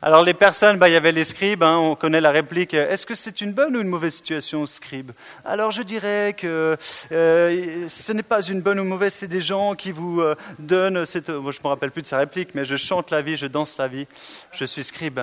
Alors les personnes, bah, il y avait les scribes, hein, on connaît la réplique. Est-ce que c'est une bonne ou une mauvaise situation, scribe? Alors je dirais que euh, ce n'est pas une bonne ou mauvaise, c'est des gens qui vous euh, donnent cette... Je me rappelle plus de sa réplique, mais je chante la vie, je danse la vie, je suis scribe.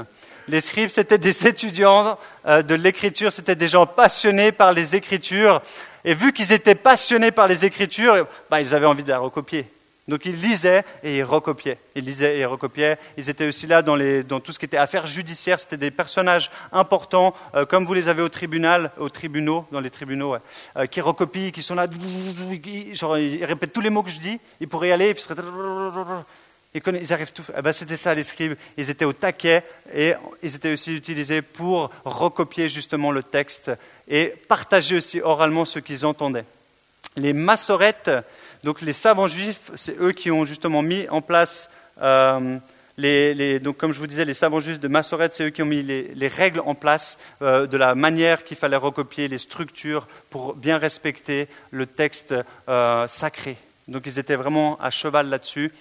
Les scribes, c'était des étudiants euh, de l'écriture, c'était des gens passionnés par les écritures. Et vu qu'ils étaient passionnés par les Écritures, bah, ils avaient envie de la recopier. Donc ils lisaient et ils recopiaient. Ils lisaient et ils recopiaient. Ils étaient aussi là dans, tout ce qui était affaires judiciaires. C'était des personnages importants, euh, comme vous les avez au tribunal, aux tribunaux, dans les tribunaux, euh, qui recopient, qui sont là, genre, ils répètent tous les mots que je dis. Ils pourraient y aller, et puis ils, arrivent tout. Eh ben, c'était ça les scribes. Ils étaient au taquet et ils étaient aussi utilisés pour recopier justement le texte et partager aussi oralement ce qu'ils entendaient. Les massorettes, donc les savants juifs, c'est eux qui ont justement mis en place, euh, les, donc comme je vous disais, les savants juifs de Massorette, c'est eux qui ont mis les, règles en place euh, de la manière qu'il fallait recopier, les structures pour bien respecter le texte euh, sacré. Donc ils étaient vraiment à cheval là-dessus.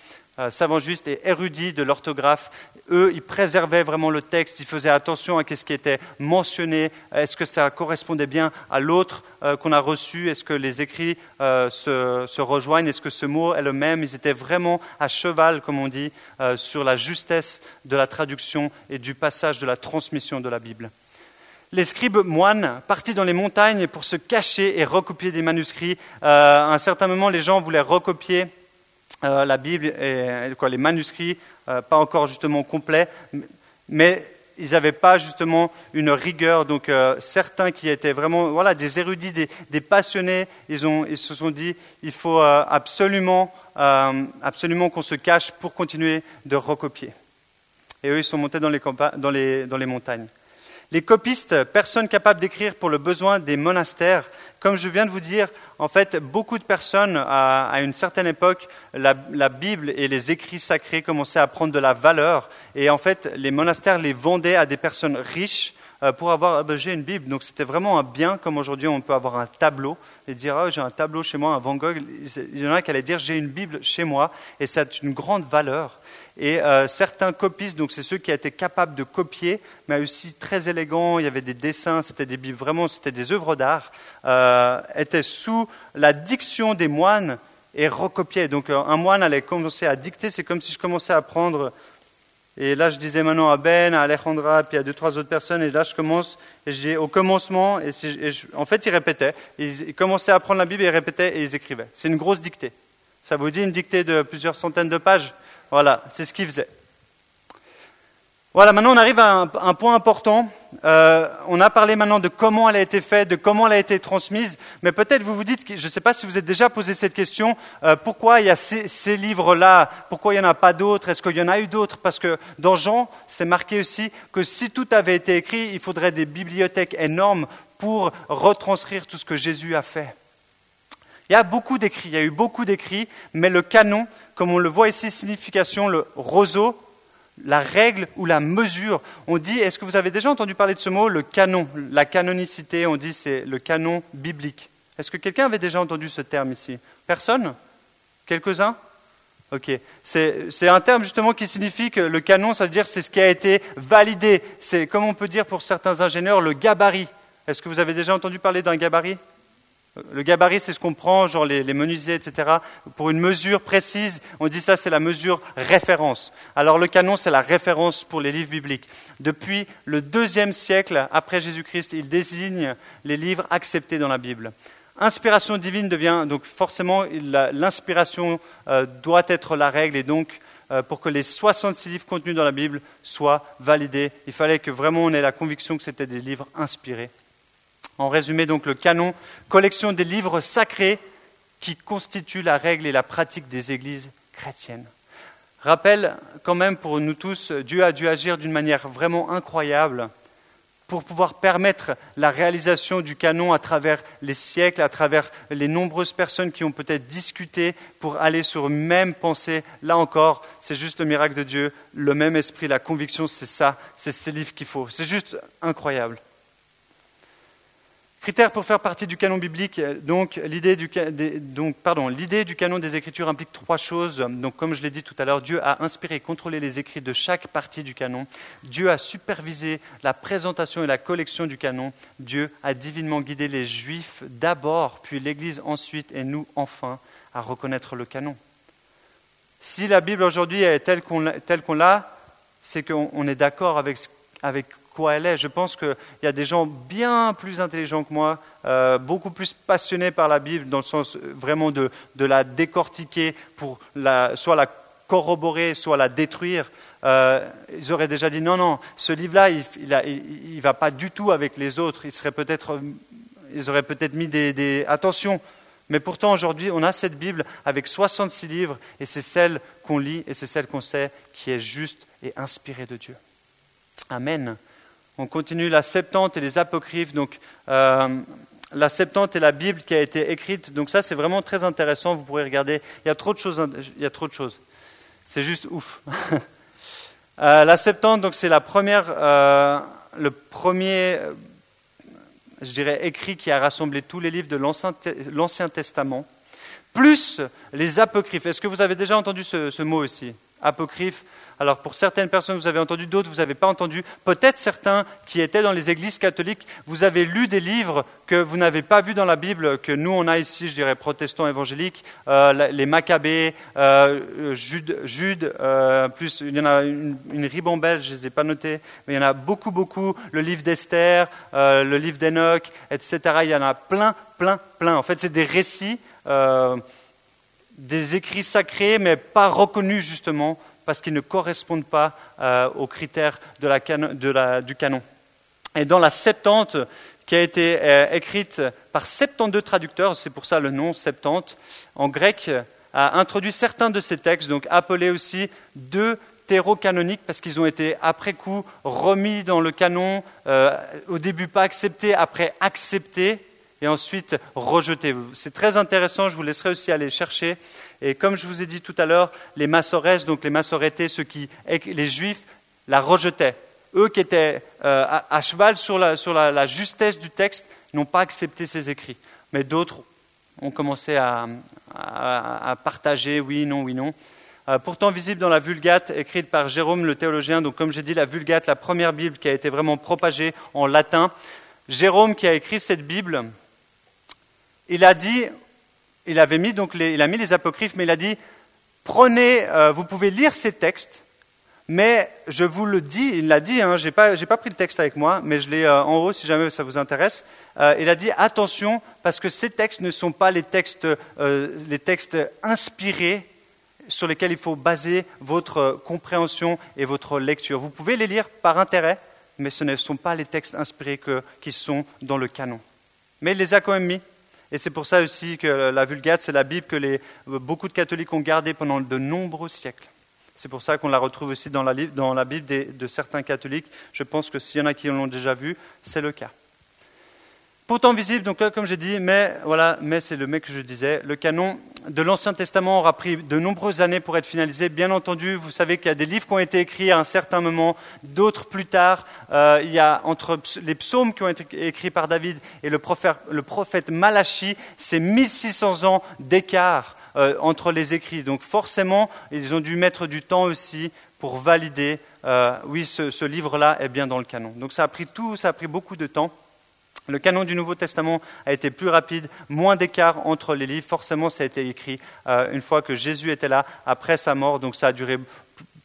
Euh, savants justes et érudits de l'orthographe. Eux, ils préservaient vraiment le texte, ils faisaient attention à ce qui était mentionné, est-ce que ça correspondait bien à l'autre euh, qu'on a reçu, est-ce que les écrits euh, se, rejoignent, est-ce que ce mot est le même? Ils étaient vraiment à cheval, comme on dit, sur la justesse de la traduction et du passage de la transmission de la Bible. Les scribes moines partis dans les montagnes pour se cacher et recopier des manuscrits. à un certain moment, les gens voulaient recopier euh, la Bible et les manuscrits, euh, pas encore justement complets, mais ils n'avaient pas justement une rigueur. Donc euh, certains qui étaient vraiment voilà, des érudits, des, passionnés, ils, se sont dit il faut absolument, absolument qu'on se cache pour continuer de recopier. Et eux, ils sont montés dans les, dans les, dans les montagnes. Les copistes, personnes capables d'écrire pour le besoin des monastères, comme je viens de vous dire, en fait, beaucoup de personnes, à, une certaine époque, la, Bible et les écrits sacrés commençaient à prendre de la valeur. Et en fait, les monastères les vendaient à des personnes riches euh, pour avoir, une Bible. Donc c'était vraiment un bien, comme aujourd'hui on peut avoir un tableau et dire, oh, j'ai un tableau chez moi, un Van Gogh. Il y en a qui allaient dire, j'ai une Bible chez moi. Et a une grande valeur. Et euh, certains copistes, donc c'est ceux qui étaient capables de copier, mais aussi très élégants, il y avait des dessins, c'était des bibles, vraiment, c'était des œuvres d'art, euh, étaient sous la diction des moines et recopiaient. Donc euh, un moine allait commencer à dicter, c'est comme si je commençais à prendre, et là je disais maintenant à Ben, à Alejandra, puis à deux, trois autres personnes, et là je commence, et j'ai au commencement, et, en fait ils répétaient, ils, ils commençaient à prendre la Bible et ils répétaient et ils écrivaient. C'est une grosse dictée. Ça vous dit une dictée de plusieurs centaines de pages? Voilà, c'est ce qu'il faisait. Voilà, maintenant on arrive à un, point important. Euh, on a parlé maintenant de comment elle a été faite, de comment elle a été transmise, mais peut-être vous vous dites, je ne sais pas si vous êtes déjà posé cette question, euh, pourquoi il y a ces, livres-là, pourquoi il n'y en a pas d'autres, est-ce qu'il y en a eu d'autres? Parce que dans Jean, c'est marqué aussi que si tout avait été écrit, il faudrait des bibliothèques énormes pour retranscrire tout ce que Jésus a fait. Il y a beaucoup d'écrits, il y a eu beaucoup d'écrits, mais le canon, comme on le voit ici, signification, le roseau, la règle ou la mesure. On dit, est-ce que vous avez déjà entendu parler de ce mot, le canon, la canonicité, on dit c'est le canon biblique. Est-ce que quelqu'un avait déjà entendu ce terme ici? Personne? Quelques-uns? Ok. C'est un terme justement qui signifie que le canon, ça veut dire c'est ce qui a été validé. C'est comme on peut dire pour certains ingénieurs le gabarit. Est-ce que vous avez déjà entendu parler d'un gabarit? Le gabarit, c'est ce qu'on prend, genre les, menuisiers, etc. Pour une mesure précise, on dit ça, c'est la mesure référence. Alors le canon, c'est la référence pour les livres bibliques. Depuis le deuxième siècle après Jésus-Christ, il désigne les livres acceptés dans la Bible. Inspiration divine devient donc forcément l'inspiration euh, doit être la règle et donc euh, pour que les 66 livres contenus dans la Bible soient validés, il fallait que vraiment on ait la conviction que c'était des livres inspirés. En résumé, donc, le canon, collection des livres sacrés qui constituent la règle et la pratique des églises chrétiennes. Rappel quand même pour nous tous, Dieu a dû agir d'une manière vraiment incroyable pour pouvoir permettre la réalisation du canon à travers les siècles, à travers les nombreuses personnes qui ont peut-être discuté pour aller sur une même pensée. Là encore, c'est juste le miracle de Dieu, le même esprit, la conviction, c'est ça, c'est ces livres qu'il faut. C'est juste incroyable. Critères pour faire partie du canon biblique. Donc, l'idée du, donc, pardon, l'idée du canon des Écritures implique trois choses. Donc, comme je l'ai dit tout à l'heure, Dieu a inspiré et contrôlé les écrits de chaque partie du canon. Dieu a supervisé la présentation et la collection du canon. Dieu a divinement guidé les Juifs d'abord, puis l'Église ensuite, et nous enfin, à reconnaître le canon. Si la Bible aujourd'hui est telle qu'on l'a, c'est qu'on est d'accord avec, avec quoi elle est. Je pense qu'il y a des gens bien plus intelligents que moi, euh, beaucoup plus passionnés par la Bible, dans le sens euh, vraiment de, la décortiquer pour soit la corroborer, soit la détruire. Euh, ils auraient déjà dit non, non, ce livre-là, il ne va pas du tout avec les autres. Ils, peut-être, ils auraient peut-être mis des, des... Attention, mais pourtant aujourd'hui, on a cette Bible avec 66 livres, et c'est celle qu'on lit, et c'est celle qu'on sait qui est juste et inspirée de Dieu. Amen. On continue la Septante et les Apocryphes. Donc, euh, la Septante est la Bible qui a été écrite. Donc ça, c'est vraiment très intéressant. Vous pourrez regarder. Il y a trop de choses. Il y a trop de choses. C'est juste ouf. Euh, la Septante, donc c'est la première, euh, le premier, je dirais, écrit qui a rassemblé tous les livres de l'Ancien Testament, plus les Apocryphes. Est-ce que vous avez déjà entendu ce, ce mot aussi? Apocryphe, alors pour certaines personnes, vous avez entendu, d'autres, vous n'avez pas entendu. Peut-être certains qui étaient dans les églises catholiques, vous avez lu des livres que vous n'avez pas vus dans la Bible, que nous on a ici, je dirais, protestants évangéliques, euh, les Maccabées, euh, Jude, Jude euh, plus il y en a une, une, ribambelle, je ne les ai pas notées, mais il y en a beaucoup, beaucoup, le livre d'Esther, le livre d'Enoch, etc. Il y en a plein, plein, plein. En fait, c'est des récits des écrits sacrés, mais pas reconnus justement parce qu'ils ne correspondent pas euh, aux critères du canon. Et dans la Septante, qui a été euh, écrite par 72 traducteurs, c'est pour ça le nom Septante, en grec, a introduit certains de ces textes, donc appelés aussi deux canoniques parce qu'ils ont été après coup remis dans le canon, euh, au début pas acceptés, après acceptés et ensuite rejetés. C'est très intéressant, je vous laisserai aussi aller chercher. Et comme je vous ai dit tout à l'heure, les massorès, donc les massorétés, ceux qui, les juifs, la rejetaient. Eux qui étaient euh, à, cheval sur, la, justesse du texte, n'ont pas accepté ces écrits. Mais d'autres ont commencé à, partager oui, non, oui, non. Euh, pourtant visible dans la Vulgate écrite par Jérôme le théologien, donc comme j'ai dit, la Vulgate, la première Bible qui a été vraiment propagée en latin. Jérôme qui a écrit cette Bible, il a dit il avait mis donc les, il a mis les apocryphes, mais il a dit prenez, euh, vous pouvez lire ces textes, mais je vous le dis, il l'a dit, hein, j'ai pas, pas pris le texte avec moi, mais je l'ai euh, en haut si jamais ça vous intéresse. Euh, il a dit attention parce que ces textes ne sont pas les textes, les textes inspirés sur lesquels il faut baser votre compréhension et votre lecture. Vous pouvez les lire par intérêt, mais ce ne sont pas les textes inspirés que, qui sont dans le canon. Mais il les a quand même mis. Et c'est pour ça aussi que la Vulgate, c'est la Bible que beaucoup de catholiques ont gardée pendant de nombreux siècles. C'est pour ça qu'on la retrouve aussi dans la, Bible de certains catholiques. Je pense que s'il y en a qui l'ont déjà vu, c'est le cas. Pourtant visible, donc comme j'ai dit, mais voilà, mais c'est le mec que je disais, le canon de l'Ancien Testament aura pris de nombreuses années pour être finalisé. Bien entendu, vous savez qu'il y a des livres qui ont été écrits à un certain moment, d'autres plus tard. Euh, il y a entre les psaumes qui ont été écrits par David et le prophète, le prophète Malachi, c'est 1600 ans d'écart euh, entre les écrits. Donc forcément, ils ont dû mettre du temps aussi pour valider, euh, oui, ce, ce livre-là est bien dans le canon. Donc ça a pris tout, ça a pris beaucoup de temps. Le canon du Nouveau Testament a été plus rapide, moins d'écart entre les livres. Forcément, ça a été écrit euh, une fois que Jésus était là, après sa mort. Donc ça a duré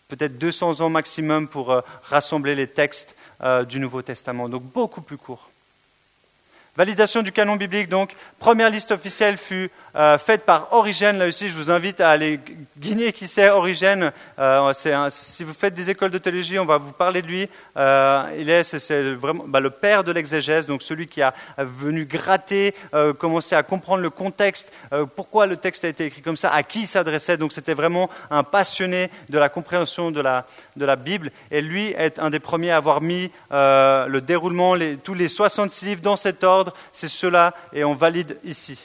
peut-être 200 ans maximum pour euh, rassembler les textes euh, du Nouveau Testament. Donc beaucoup plus court. Validation du canon biblique, donc, première liste officielle fut euh, faite par Origène. Là aussi, je vous invite à aller guigner qui c'est Origène. Euh, si vous faites des écoles de théologie, on va vous parler de lui. Euh, il est, vraiment bah, le père de l'exégèse, donc celui qui a venu gratter, commencer à comprendre le contexte, pourquoi le texte a été écrit comme ça, à qui il s'adressait. Donc, c'était vraiment un passionné de la compréhension de la, Bible. Et lui est un des premiers à avoir mis le déroulement, tous les 66 livres dans cet ordre c'est cela, et on valide ici.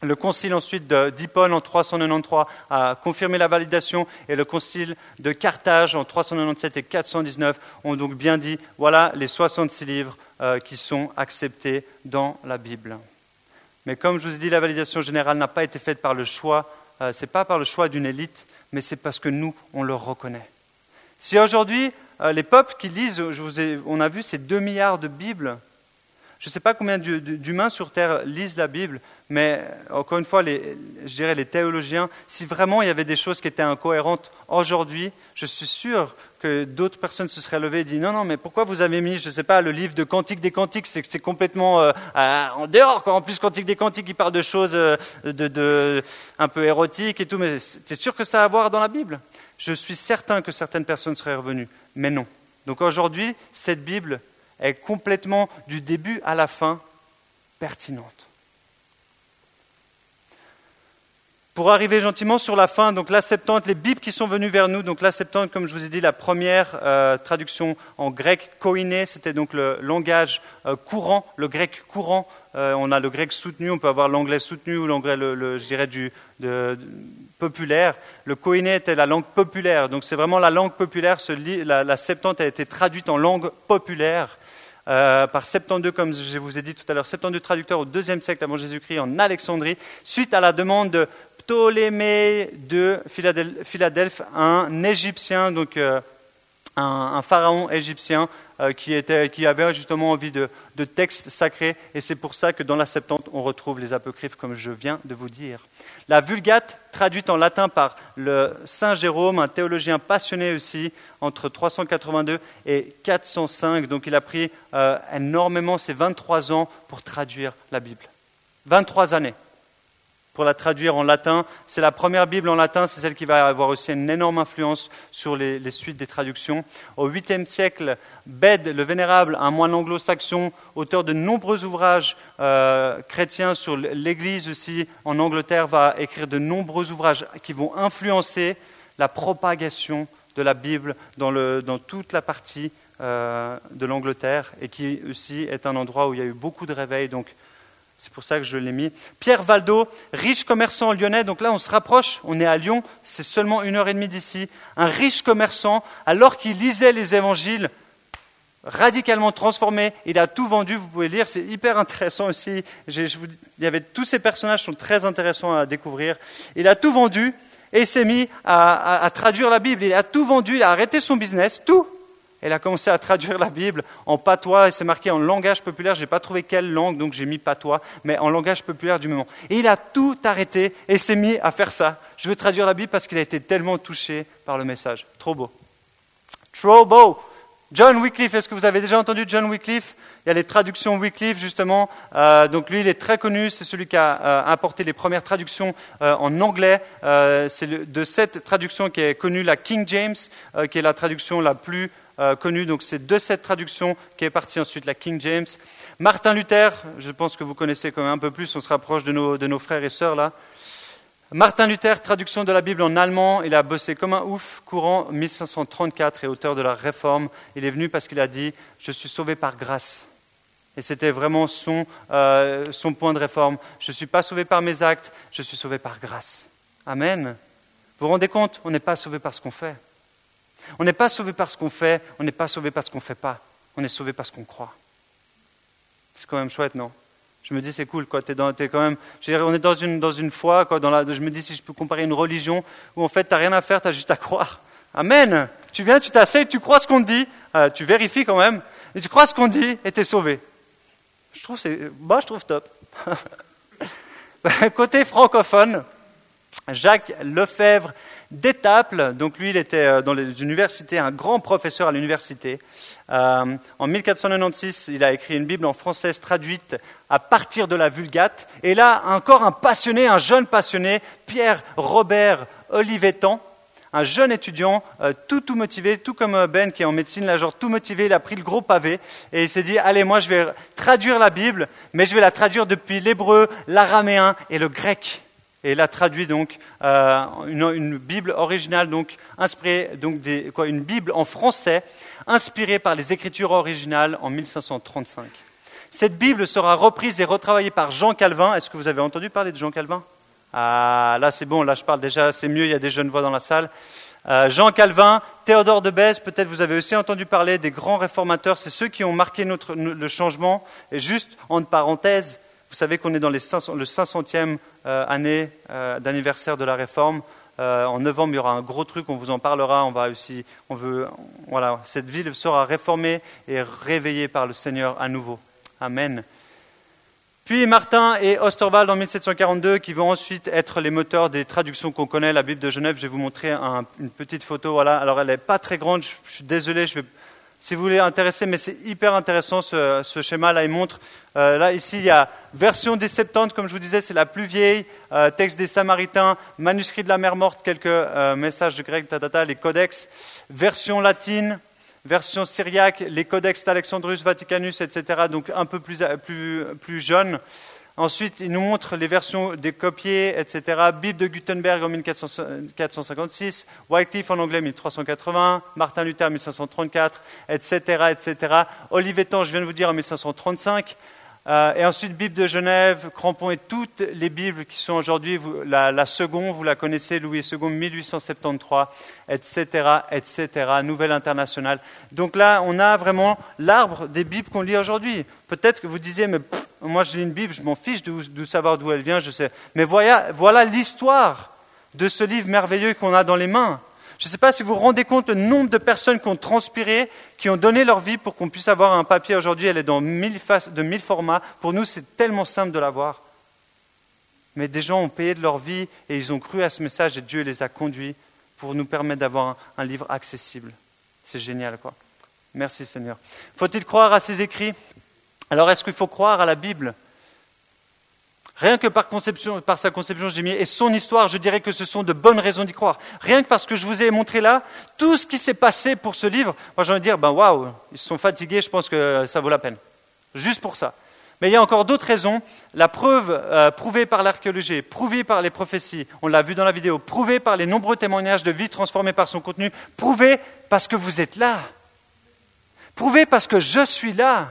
Le concile ensuite d'Hippone en 393 a confirmé la validation et le concile de Carthage en 397 et 419 ont donc bien dit voilà les 66 livres euh, qui sont acceptés dans la Bible. Mais comme je vous ai dit, la validation générale n'a pas été faite par le choix, euh, ce n'est pas par le choix d'une élite, mais c'est parce que nous, on le reconnaît. Si aujourd'hui, euh, les peuples qui lisent, je vous ai, on a vu ces 2 milliards de Bibles, je ne sais pas combien d'humains sur Terre lisent la Bible, mais encore une fois, je dirais les théologiens, si vraiment il y avait des choses qui étaient incohérentes aujourd'hui, je suis sûr que d'autres personnes se seraient levées et dit non, non, mais pourquoi vous avez mis, je ne sais pas, le livre de Cantique des Cantiques, c'est c'est complètement euh, en dehors. Quoi. En plus, Cantique des Cantiques, il parle de choses euh, de, un peu érotiques et tout, mais c'est sûr que ça a à voir dans la Bible. Je suis certain que certaines personnes seraient revenues, mais non. Donc aujourd'hui, cette Bible, est complètement du début à la fin pertinente. Pour arriver gentiment sur la fin, donc la Septante, les Bibles qui sont venues vers nous, donc la Septante, comme je vous ai dit, la première euh, traduction en grec koiné, c'était donc le langage euh, courant, le grec courant. Euh, on a le grec soutenu, on peut avoir l'anglais soutenu ou l'anglais, je dirais, du, populaire. Le koiné était la langue populaire, donc c'est vraiment la langue populaire. la, la Septante a été traduite en langue populaire. Euh, par 72, comme je vous ai dit tout à l'heure, 72 traducteurs au deuxième siècle avant Jésus-Christ en Alexandrie, suite à la demande de Ptolémée de Philadelphie, un Égyptien, donc euh, un, pharaon égyptien euh, qui, était, qui, avait justement envie de, textes sacrés, et c'est pour ça que dans la Septante, on retrouve les apocryphes, comme je viens de vous dire. La Vulgate, traduite en latin par le Saint Jérôme, un théologien passionné aussi, entre 382 et 405, donc il a pris euh, énormément, ses 23 ans pour traduire la Bible. 23 années pour la traduire en latin. C'est la première Bible en latin, c'est celle qui va avoir aussi une énorme influence sur les, suites des traductions. Au 8e siècle, Bède le Vénérable, un moine anglo-saxon, auteur de nombreux ouvrages euh, chrétiens sur l'Église aussi en Angleterre, va écrire de nombreux ouvrages qui vont influencer la propagation de la Bible dans, toute la partie euh, de l'Angleterre et qui aussi est un endroit où il y a eu beaucoup de réveils. Donc, c'est pour ça que je l'ai mis. Pierre Valdo, riche commerçant lyonnais. Donc là, on se rapproche. On est à Lyon. C'est seulement une heure et demie d'ici. Un riche commerçant, alors qu'il lisait les évangiles, radicalement transformé. Il a tout vendu. Vous pouvez lire. C'est hyper intéressant aussi. il y avait tous ces personnages sont très intéressants à découvrir. Il a tout vendu et s'est mis à, à traduire la Bible. Il a tout vendu. Il a arrêté son business. Tout. Elle a commencé à traduire la Bible en patois, et c'est marqué en langage populaire, je n'ai pas trouvé quelle langue, donc j'ai mis patois, mais en langage populaire du moment. Et il a tout arrêté et s'est mis à faire ça. Je veux traduire la Bible parce qu'il a été tellement touché par le message. Trop beau. Trop beau. John Wycliffe, est-ce que vous avez déjà entendu John Wycliffe? Il y a les traductions Wycliffe, justement. Euh, donc lui, il est très connu, c'est celui qui a euh, apporté les premières traductions euh, en anglais. c'est de cette traduction qui est connue la King James, qui est la traduction la plus euh, connu. Donc c'est de cette traduction qui est partie ensuite la King James. Martin Luther, je pense que vous connaissez quand même un peu plus, on se rapproche de nos, de nos frères et sœurs là. Martin Luther, traduction de la Bible en allemand, il a bossé comme un ouf, courant 1534 et auteur de la Réforme. Il est venu parce qu'il a dit Je suis sauvé par grâce. Et c'était vraiment son, euh, son point de réforme. Je ne suis pas sauvé par mes actes, je suis sauvé par grâce. Amen. Vous vous rendez compte? On n'est pas sauvé par ce qu'on fait. On n'est pas sauvé par ce qu'on fait, on n'est pas sauvé par ce qu'on ne fait pas. On est sauvé parce qu'on croit. C'est quand même chouette, non? Je me dis, c'est cool, quoi. dans, quand même, on est dans une, dans une foi, quoi. Je me dis, si je peux comparer une religion où en fait, tu n'as rien à faire, tu as juste à croire. Amen. Tu viens, tu t'asseyes, tu crois ce qu'on dit, euh, tu vérifies quand même, et tu crois ce qu'on dit, et tu es sauvé. Je trouve, c'est, bah, je trouve top. Côté francophone, Jacques Lefebvre d'Étaples. Donc lui, il était euh, dans les universités, un grand professeur à l'université. Euh, en 1496, il a écrit une Bible en française traduite à partir de la Vulgate. Et là, encore un passionné, un jeune passionné, Pierre Robert Olivetan, un jeune étudiant, euh, tout, tout motivé, tout comme Ben qui est en médecine, là, genre tout motivé, il a pris le gros pavé et il s'est dit, allez, moi je vais traduire la Bible, mais je vais la traduire depuis l'hébreu, l'araméen et le grec. Et il a traduit donc euh, une, Bible originale, donc inspirée, donc des, quoi, une Bible en français, inspirée par les Écritures originales en 1535. Cette Bible sera reprise et retravaillée par Jean Calvin. Est-ce que vous avez entendu parler de Jean Calvin? Ah, là c'est bon, là je parle déjà, c'est mieux, il y a des jeunes voix dans la salle. Euh, Jean Calvin, Théodore de Bèze, peut-être vous avez aussi entendu parler des grands réformateurs, c'est ceux qui ont marqué notre, le changement. Et juste entre parenthèses, vous savez qu'on est dans les 500, le 500e euh, année euh, d'anniversaire de la réforme. Euh, en novembre, il y aura un gros truc, on vous en parlera. On va aussi, on veut, voilà, cette ville sera réformée et réveillée par le Seigneur à nouveau. Amen. Puis Martin et Osterwald en 1742, qui vont ensuite être les moteurs des traductions qu'on connaît, la Bible de Genève. Je vais vous montrer une petite photo. Voilà. Alors elle n'est pas très grande. Je, je suis désolé. Je vais si vous voulez intéresser, mais c'est hyper intéressant ce, schéma-là. Il montre, euh, là ici, il y a version des Septante, comme je vous disais, c'est la plus vieille, euh, texte des Samaritains, manuscrit de la mer morte, quelques euh, messages de grec, les codex, version latine, version syriaque, les codex d'Alexandrus, Vaticanus, etc., donc un peu plus, plus, plus jeunes. Ensuite, il nous montre les versions des copiés, etc. Bible de Gutenberg en 1456, Wycliffe en anglais 1380, Martin Luther 1534, etc., etc. Olivetan, je viens de vous dire, en 1535. Euh, et ensuite, Bible de Genève, Crampon et toutes les Bibles qui sont aujourd'hui, la, seconde, vous la connaissez, Louis II, 1873, etc., etc., Nouvelle Internationale. Donc là, on a vraiment l'arbre des Bibles qu'on lit aujourd'hui. Peut-être que vous disiez, mais moi je lis une Bible, je m'en fiche de, savoir d'où elle vient, je sais. Mais voilà l'histoire de ce livre merveilleux qu'on a dans les mains. Je ne sais pas si vous vous rendez compte le nombre de personnes qui ont transpiré, qui ont donné leur vie pour qu'on puisse avoir un papier aujourd'hui. Elle est dans mille de mille formats. Pour nous, c'est tellement simple de l'avoir. Mais des gens ont payé de leur vie et ils ont cru à ce message et Dieu les a conduits pour nous permettre d'avoir un, livre accessible. C'est génial, quoi. Merci Seigneur. Faut-il croire à ces écrits? Alors, est-ce qu'il faut croire à la Bible? Rien que par, conception, par sa conception, j'ai mis, et son histoire, je dirais que ce sont de bonnes raisons d'y croire. Rien que parce que je vous ai montré là, tout ce qui s'est passé pour ce livre, moi j'ai envie de dire, ben waouh, ils sont fatigués, je pense que ça vaut la peine. Juste pour ça. Mais il y a encore d'autres raisons. La preuve euh, prouvée par l'archéologie, prouvée par les prophéties, on l'a vu dans la vidéo, prouvée par les nombreux témoignages de vie transformés par son contenu, prouvée parce que vous êtes là. Prouvée parce que je suis là.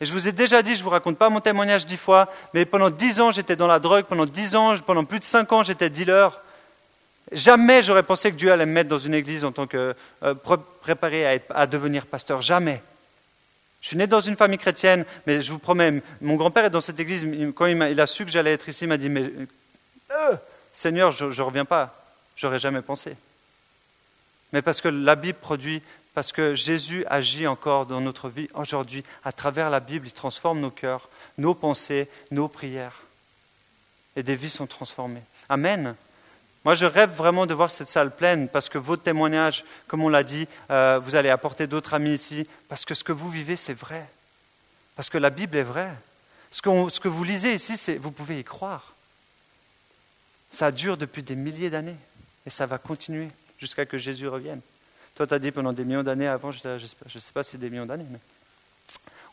Et je vous ai déjà dit, je ne vous raconte pas mon témoignage dix fois, mais pendant dix ans, j'étais dans la drogue, pendant dix ans, pendant plus de cinq ans, j'étais dealer. Jamais j'aurais pensé que Dieu allait me mettre dans une église en tant que euh, préparé à, devenir pasteur. Jamais. Je suis né dans une famille chrétienne, mais je vous promets, mon grand-père est dans cette église. Quand il a, su que j'allais être ici, il m'a dit Mais euh, Seigneur, je ne reviens pas. J'aurais jamais pensé. Mais parce que la Bible produit parce que Jésus agit encore dans notre vie aujourd'hui. À travers la Bible, il transforme nos cœurs, nos pensées, nos prières. Et des vies sont transformées. Amen. Moi, je rêve vraiment de voir cette salle pleine parce que vos témoignages, comme on l'a dit, euh, vous allez apporter d'autres amis ici, parce que ce que vous vivez, c'est vrai. Parce que la Bible est vraie. Ce que, ce vous lisez ici, vous pouvez y croire. Ça dure depuis des milliers d'années et ça va continuer jusqu'à que Jésus revienne. Toi, tu as dit pendant des millions d'années avant, je ne sais pas si des millions d'années, mais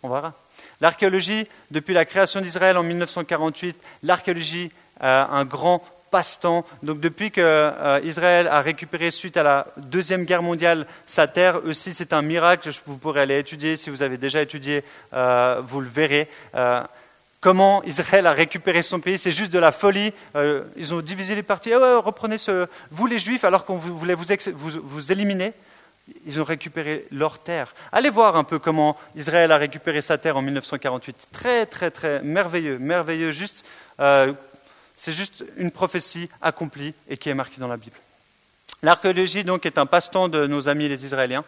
on verra. L'archéologie, depuis la création d'Israël en 1948, l'archéologie a un grand passe-temps. Donc depuis qu'Israël euh, a récupéré suite à la Deuxième Guerre mondiale sa terre, aussi c'est un miracle, vous pourrez aller étudier, si vous avez déjà étudié, euh, vous le verrez. Euh, comment Israël a récupéré son pays, c'est juste de la folie. ils ont divisé les parties. Ah reprenez ce, vous les Juifs, alors qu'on voulait vous, vous, vous éliminer ils ont récupéré leur terre. Allez voir un peu comment Israël a récupéré sa terre en 1948. Très, très, très merveilleux, merveilleux. Juste, euh, c'est juste une prophétie accomplie et qui est marquée dans la Bible. L'archéologie donc est un passe-temps de nos amis les Israéliens.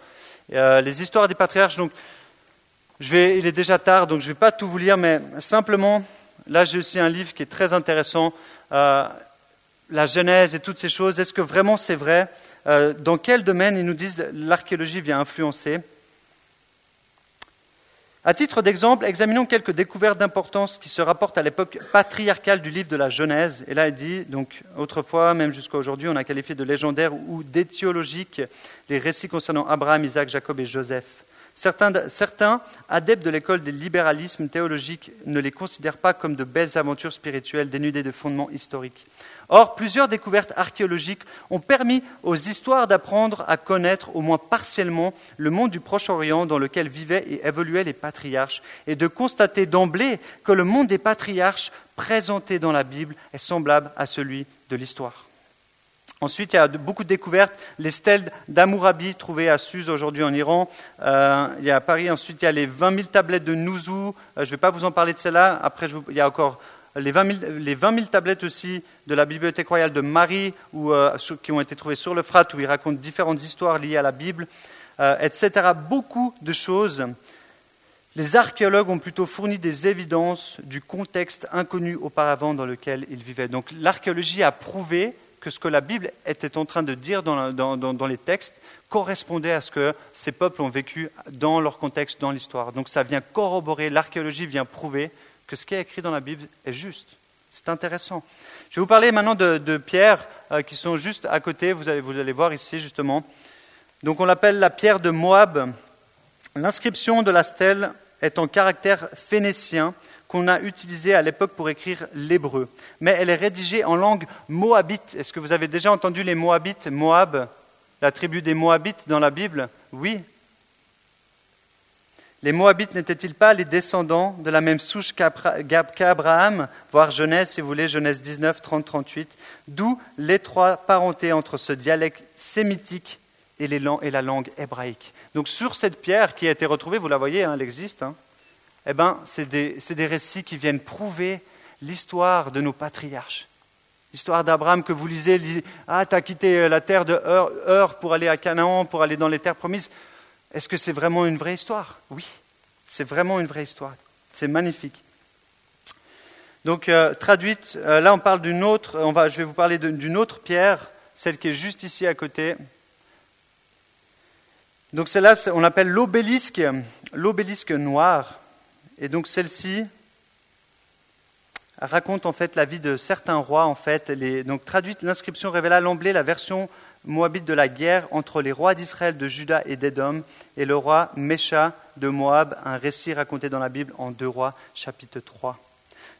Euh, les histoires des patriarches. Donc, je vais, il est déjà tard, donc je ne vais pas tout vous lire, mais simplement, là j'ai aussi un livre qui est très intéressant. Euh, la Genèse et toutes ces choses, est-ce que vraiment c'est vrai? Euh, Dans quel domaine ils nous disent l'archéologie vient influencer? À titre d'exemple, examinons quelques découvertes d'importance qui se rapportent à l'époque patriarcale du livre de la Genèse. Et là, il dit, donc autrefois, même jusqu'à aujourd'hui, on a qualifié de légendaires ou d'étiologiques les récits concernant Abraham, Isaac, Jacob et Joseph. Certains, adeptes de l'école des libéralismes théologiques ne les considèrent pas comme de belles aventures spirituelles dénudées de fondements historiques. Or, plusieurs découvertes archéologiques ont permis aux histoires d'apprendre à connaître, au moins partiellement, le monde du Proche-Orient dans lequel vivaient et évoluaient les patriarches, et de constater d'emblée que le monde des patriarches présenté dans la Bible est semblable à celui de l'histoire. Ensuite, il y a beaucoup de découvertes. Les stèles d'Amourabi trouvées à Suse aujourd'hui en Iran. Euh, il y a à Paris, ensuite, il y a les 20 000 tablettes de Nouzou. Euh, je ne vais pas vous en parler de celles-là. Après, il y a encore les 20, 000, les 20 000 tablettes aussi de la Bibliothèque royale de Marie, euh, qui ont été trouvées sur le Frat, où il raconte différentes histoires liées à la Bible, etc. Beaucoup de choses. Les archéologues ont plutôt fourni des évidences du contexte inconnu auparavant dans lequel ils vivaient. Donc l'archéologie a prouvé que ce que la Bible était en train de dire dans, les textes correspondait à ce que ces peuples ont vécu dans leur contexte, dans l'histoire. Donc ça vient corroborer, l'archéologie vient prouver que ce qui est écrit dans la Bible est juste. C'est intéressant. Je vais vous parler maintenant de, pierres euh, qui sont juste à côté, vous allez, vous allez voir ici justement. Donc on l'appelle la pierre de Moab. L'inscription de la stèle est en caractère phénicien qu'on a utilisée à l'époque pour écrire l'hébreu. Mais elle est rédigée en langue moabite. Est-ce que vous avez déjà entendu les moabites? Moab, la tribu des moabites dans la Bible? Oui. Les moabites n'étaient-ils pas les descendants de la même souche qu'Abraham, voire Genèse, si vous voulez, Genèse 19, 30, 38, d'où l'étroite parenté entre ce dialecte sémitique et, la langue hébraïque. Donc sur cette pierre qui a été retrouvée, vous la voyez, hein, elle existe, hein, eh ben, c'est des, récits qui viennent prouver l'histoire de nos patriarches. L'histoire d'Abraham que vous lisez, ah, tu as quitté euh, la terre de Heur pour aller à Canaan, pour aller dans les terres promises. Est-ce que c'est vraiment une vraie histoire? Oui, c'est vraiment une vraie histoire. C'est magnifique. Donc, euh, traduite, euh, là on parle d'une autre, je vais vous parler d'une autre pierre, celle qui est juste ici à côté. Donc celle-là, on l'appelle l'obélisque, l'obélisque noir. Et donc celle-ci raconte en fait la vie de certains rois. En fait, donc traduite, l'inscription révéla l'emblée la version moabite de la guerre entre les rois d'Israël, de Juda et d'Édom et le roi Mécha de Moab, un récit raconté dans la Bible en deux rois, chapitre 3.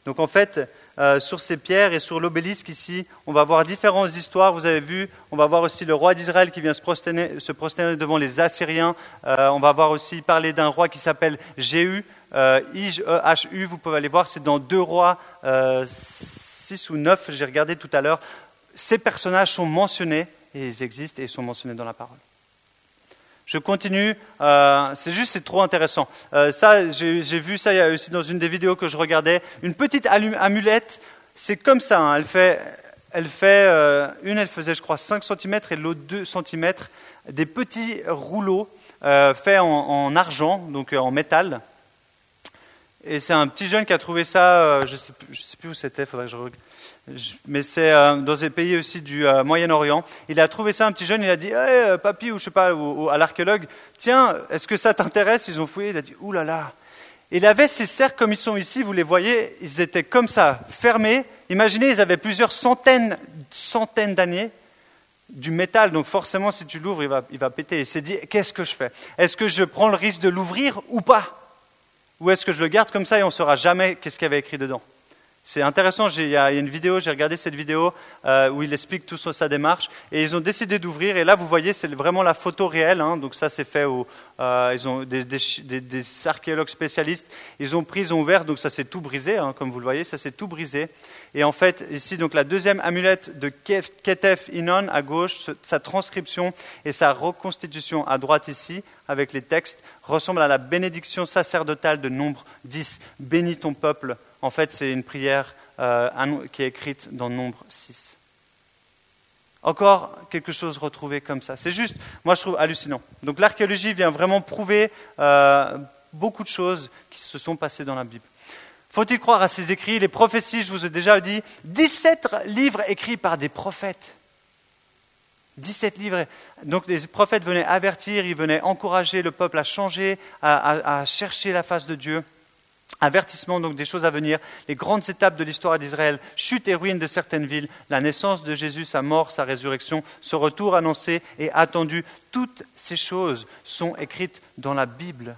Donc en fait, euh, sur ces pierres et sur l'obélisque ici, on va voir différentes histoires. Vous avez vu, on va voir aussi le roi d'Israël qui vient se prosterner, devant les Assyriens. Euh, on va voir aussi parler d'un roi qui s'appelle Jéhu, euh, I-H-U. Vous pouvez aller voir, c'est dans deux rois 6 ou 9, j'ai regardé tout à l'heure. Ces personnages sont mentionnés et ils existent et ils sont mentionnés dans la parole. Je continue. Euh, c'est juste, c'est trop intéressant. Euh, ça, j'ai vu ça aussi dans une des vidéos que je regardais. Une petite amulette, c'est comme ça. Hein. elle fait, elle fait euh, une, elle faisait, je crois, 5 cm et l'autre 2 cm. Des petits rouleaux faits en, argent, donc en métal. Et c'est un petit jeune qui a trouvé ça. je ne sais, sais, plus où c'était. Faudrait que je regarde mais c'est euh, dans des pays aussi du euh, Moyen-Orient. Il a trouvé ça un petit jeune, il a dit, hey, papy, ou je sais pas, à l'archéologue, tiens, est-ce que ça t'intéresse? Ils ont fouillé, il a dit, ouh là là. Il avait ces cercles comme ils sont ici, vous les voyez, ils étaient comme ça, fermés. Imaginez, ils avaient plusieurs centaines, centaines d'années du métal, donc forcément, si tu l'ouvres, il va, il va péter. Il s'est dit, qu'est-ce que je fais? Est-ce que je prends le risque de l'ouvrir ou pas? Ou est-ce que je le garde comme ça et on ne saura jamais qu'est-ce qu'il y avait écrit dedans? C'est intéressant, il y a une vidéo, j'ai regardé cette vidéo euh, où il explique tout sa démarche, et ils ont décidé d'ouvrir, et là vous voyez, c'est vraiment la photo réelle, hein. donc ça c'est fait, euh, ils ont des, archéologues spécialistes, ils ont pris, ils ont ouvert, donc ça s'est tout brisé, hein, comme vous le voyez, ça s'est tout brisé, et en fait, ici, donc la deuxième amulette de Ketef Inon à gauche, sa transcription et sa reconstitution à droite ici, avec les textes, ressemble à la bénédiction sacerdotale de Nombre 10, bénis ton peuple en fait, c'est une prière euh, qui est écrite dans Nombre 6. Encore quelque chose retrouvé comme ça. C'est juste, moi je trouve hallucinant. Donc l'archéologie vient vraiment prouver euh, beaucoup de choses qui se sont passées dans la Bible. Il Faut-il croire à ces écrits? Les prophéties, je vous ai déjà dit, 17 livres écrits par des prophètes. 17 livres. Donc les prophètes venaient avertir, ils venaient encourager le peuple à changer, à, chercher la face de Dieu. Avertissement donc des choses à venir, les grandes étapes de l'histoire d'Israël, chute et ruine de certaines villes, la naissance de Jésus, sa mort, sa résurrection, ce retour annoncé et attendu. Toutes ces choses sont écrites dans la Bible.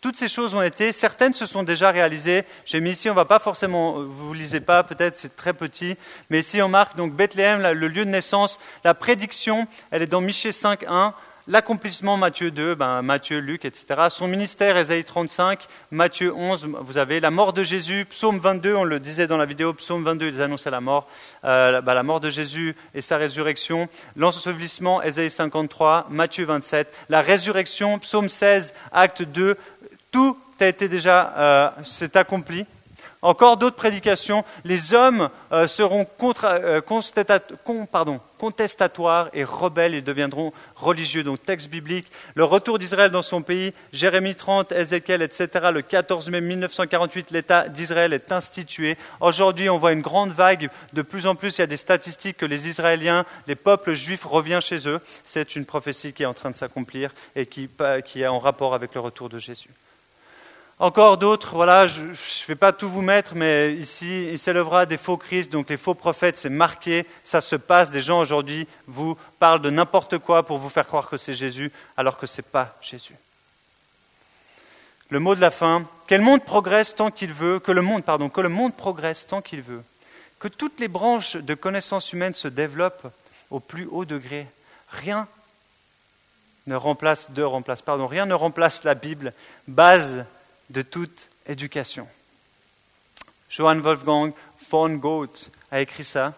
Toutes ces choses ont été, certaines se sont déjà réalisées. J'ai mis ici, on ne va pas forcément, vous ne lisez pas, peut-être c'est très petit, mais ici on marque donc Bethléem, le lieu de naissance, la prédiction, elle est dans Michée 5, 1, l'accomplissement Matthieu 2, ben, Matthieu, Luc, etc. Son ministère, Ésaïe 35, Matthieu 11, vous avez la mort de Jésus, Psaume 22, on le disait dans la vidéo, Psaume 22, ils annonçaient la mort, euh, ben, la mort de Jésus et sa résurrection, l'ensevelissement, Ésaïe 53, Matthieu 27, la résurrection, Psaume 16, Acte 2, tout a été déjà, euh, accompli. Encore d'autres prédications. Les hommes euh, seront euh, contestatoires et rebelles et deviendront religieux. Donc texte biblique. Le retour d'Israël dans son pays. Jérémie 30, Ézéchiel, etc. Le 14 mai 1948, l'État d'Israël est institué. Aujourd'hui, on voit une grande vague. De plus en plus, il y a des statistiques que les Israéliens, les peuples juifs reviennent chez eux. C'est une prophétie qui est en train de s'accomplir et qui est en rapport avec le retour de Jésus. Encore d'autres, voilà, je ne vais pas tout vous mettre, mais ici, il s'élèvera des faux Christ, donc les faux prophètes, c'est marqué, ça se passe. Des gens aujourd'hui vous parlent de n'importe quoi pour vous faire croire que c'est Jésus, alors que ce n'est pas Jésus. Le mot de la fin, quel monde progresse tant qu'il veut, que le monde, pardon, que le monde progresse tant qu'il veut, que toutes les branches de connaissances humaines se développent au plus haut degré. Rien ne remplace, de remplace, pardon, rien ne remplace la Bible, base de toute éducation. Johann Wolfgang von Goethe a écrit ça.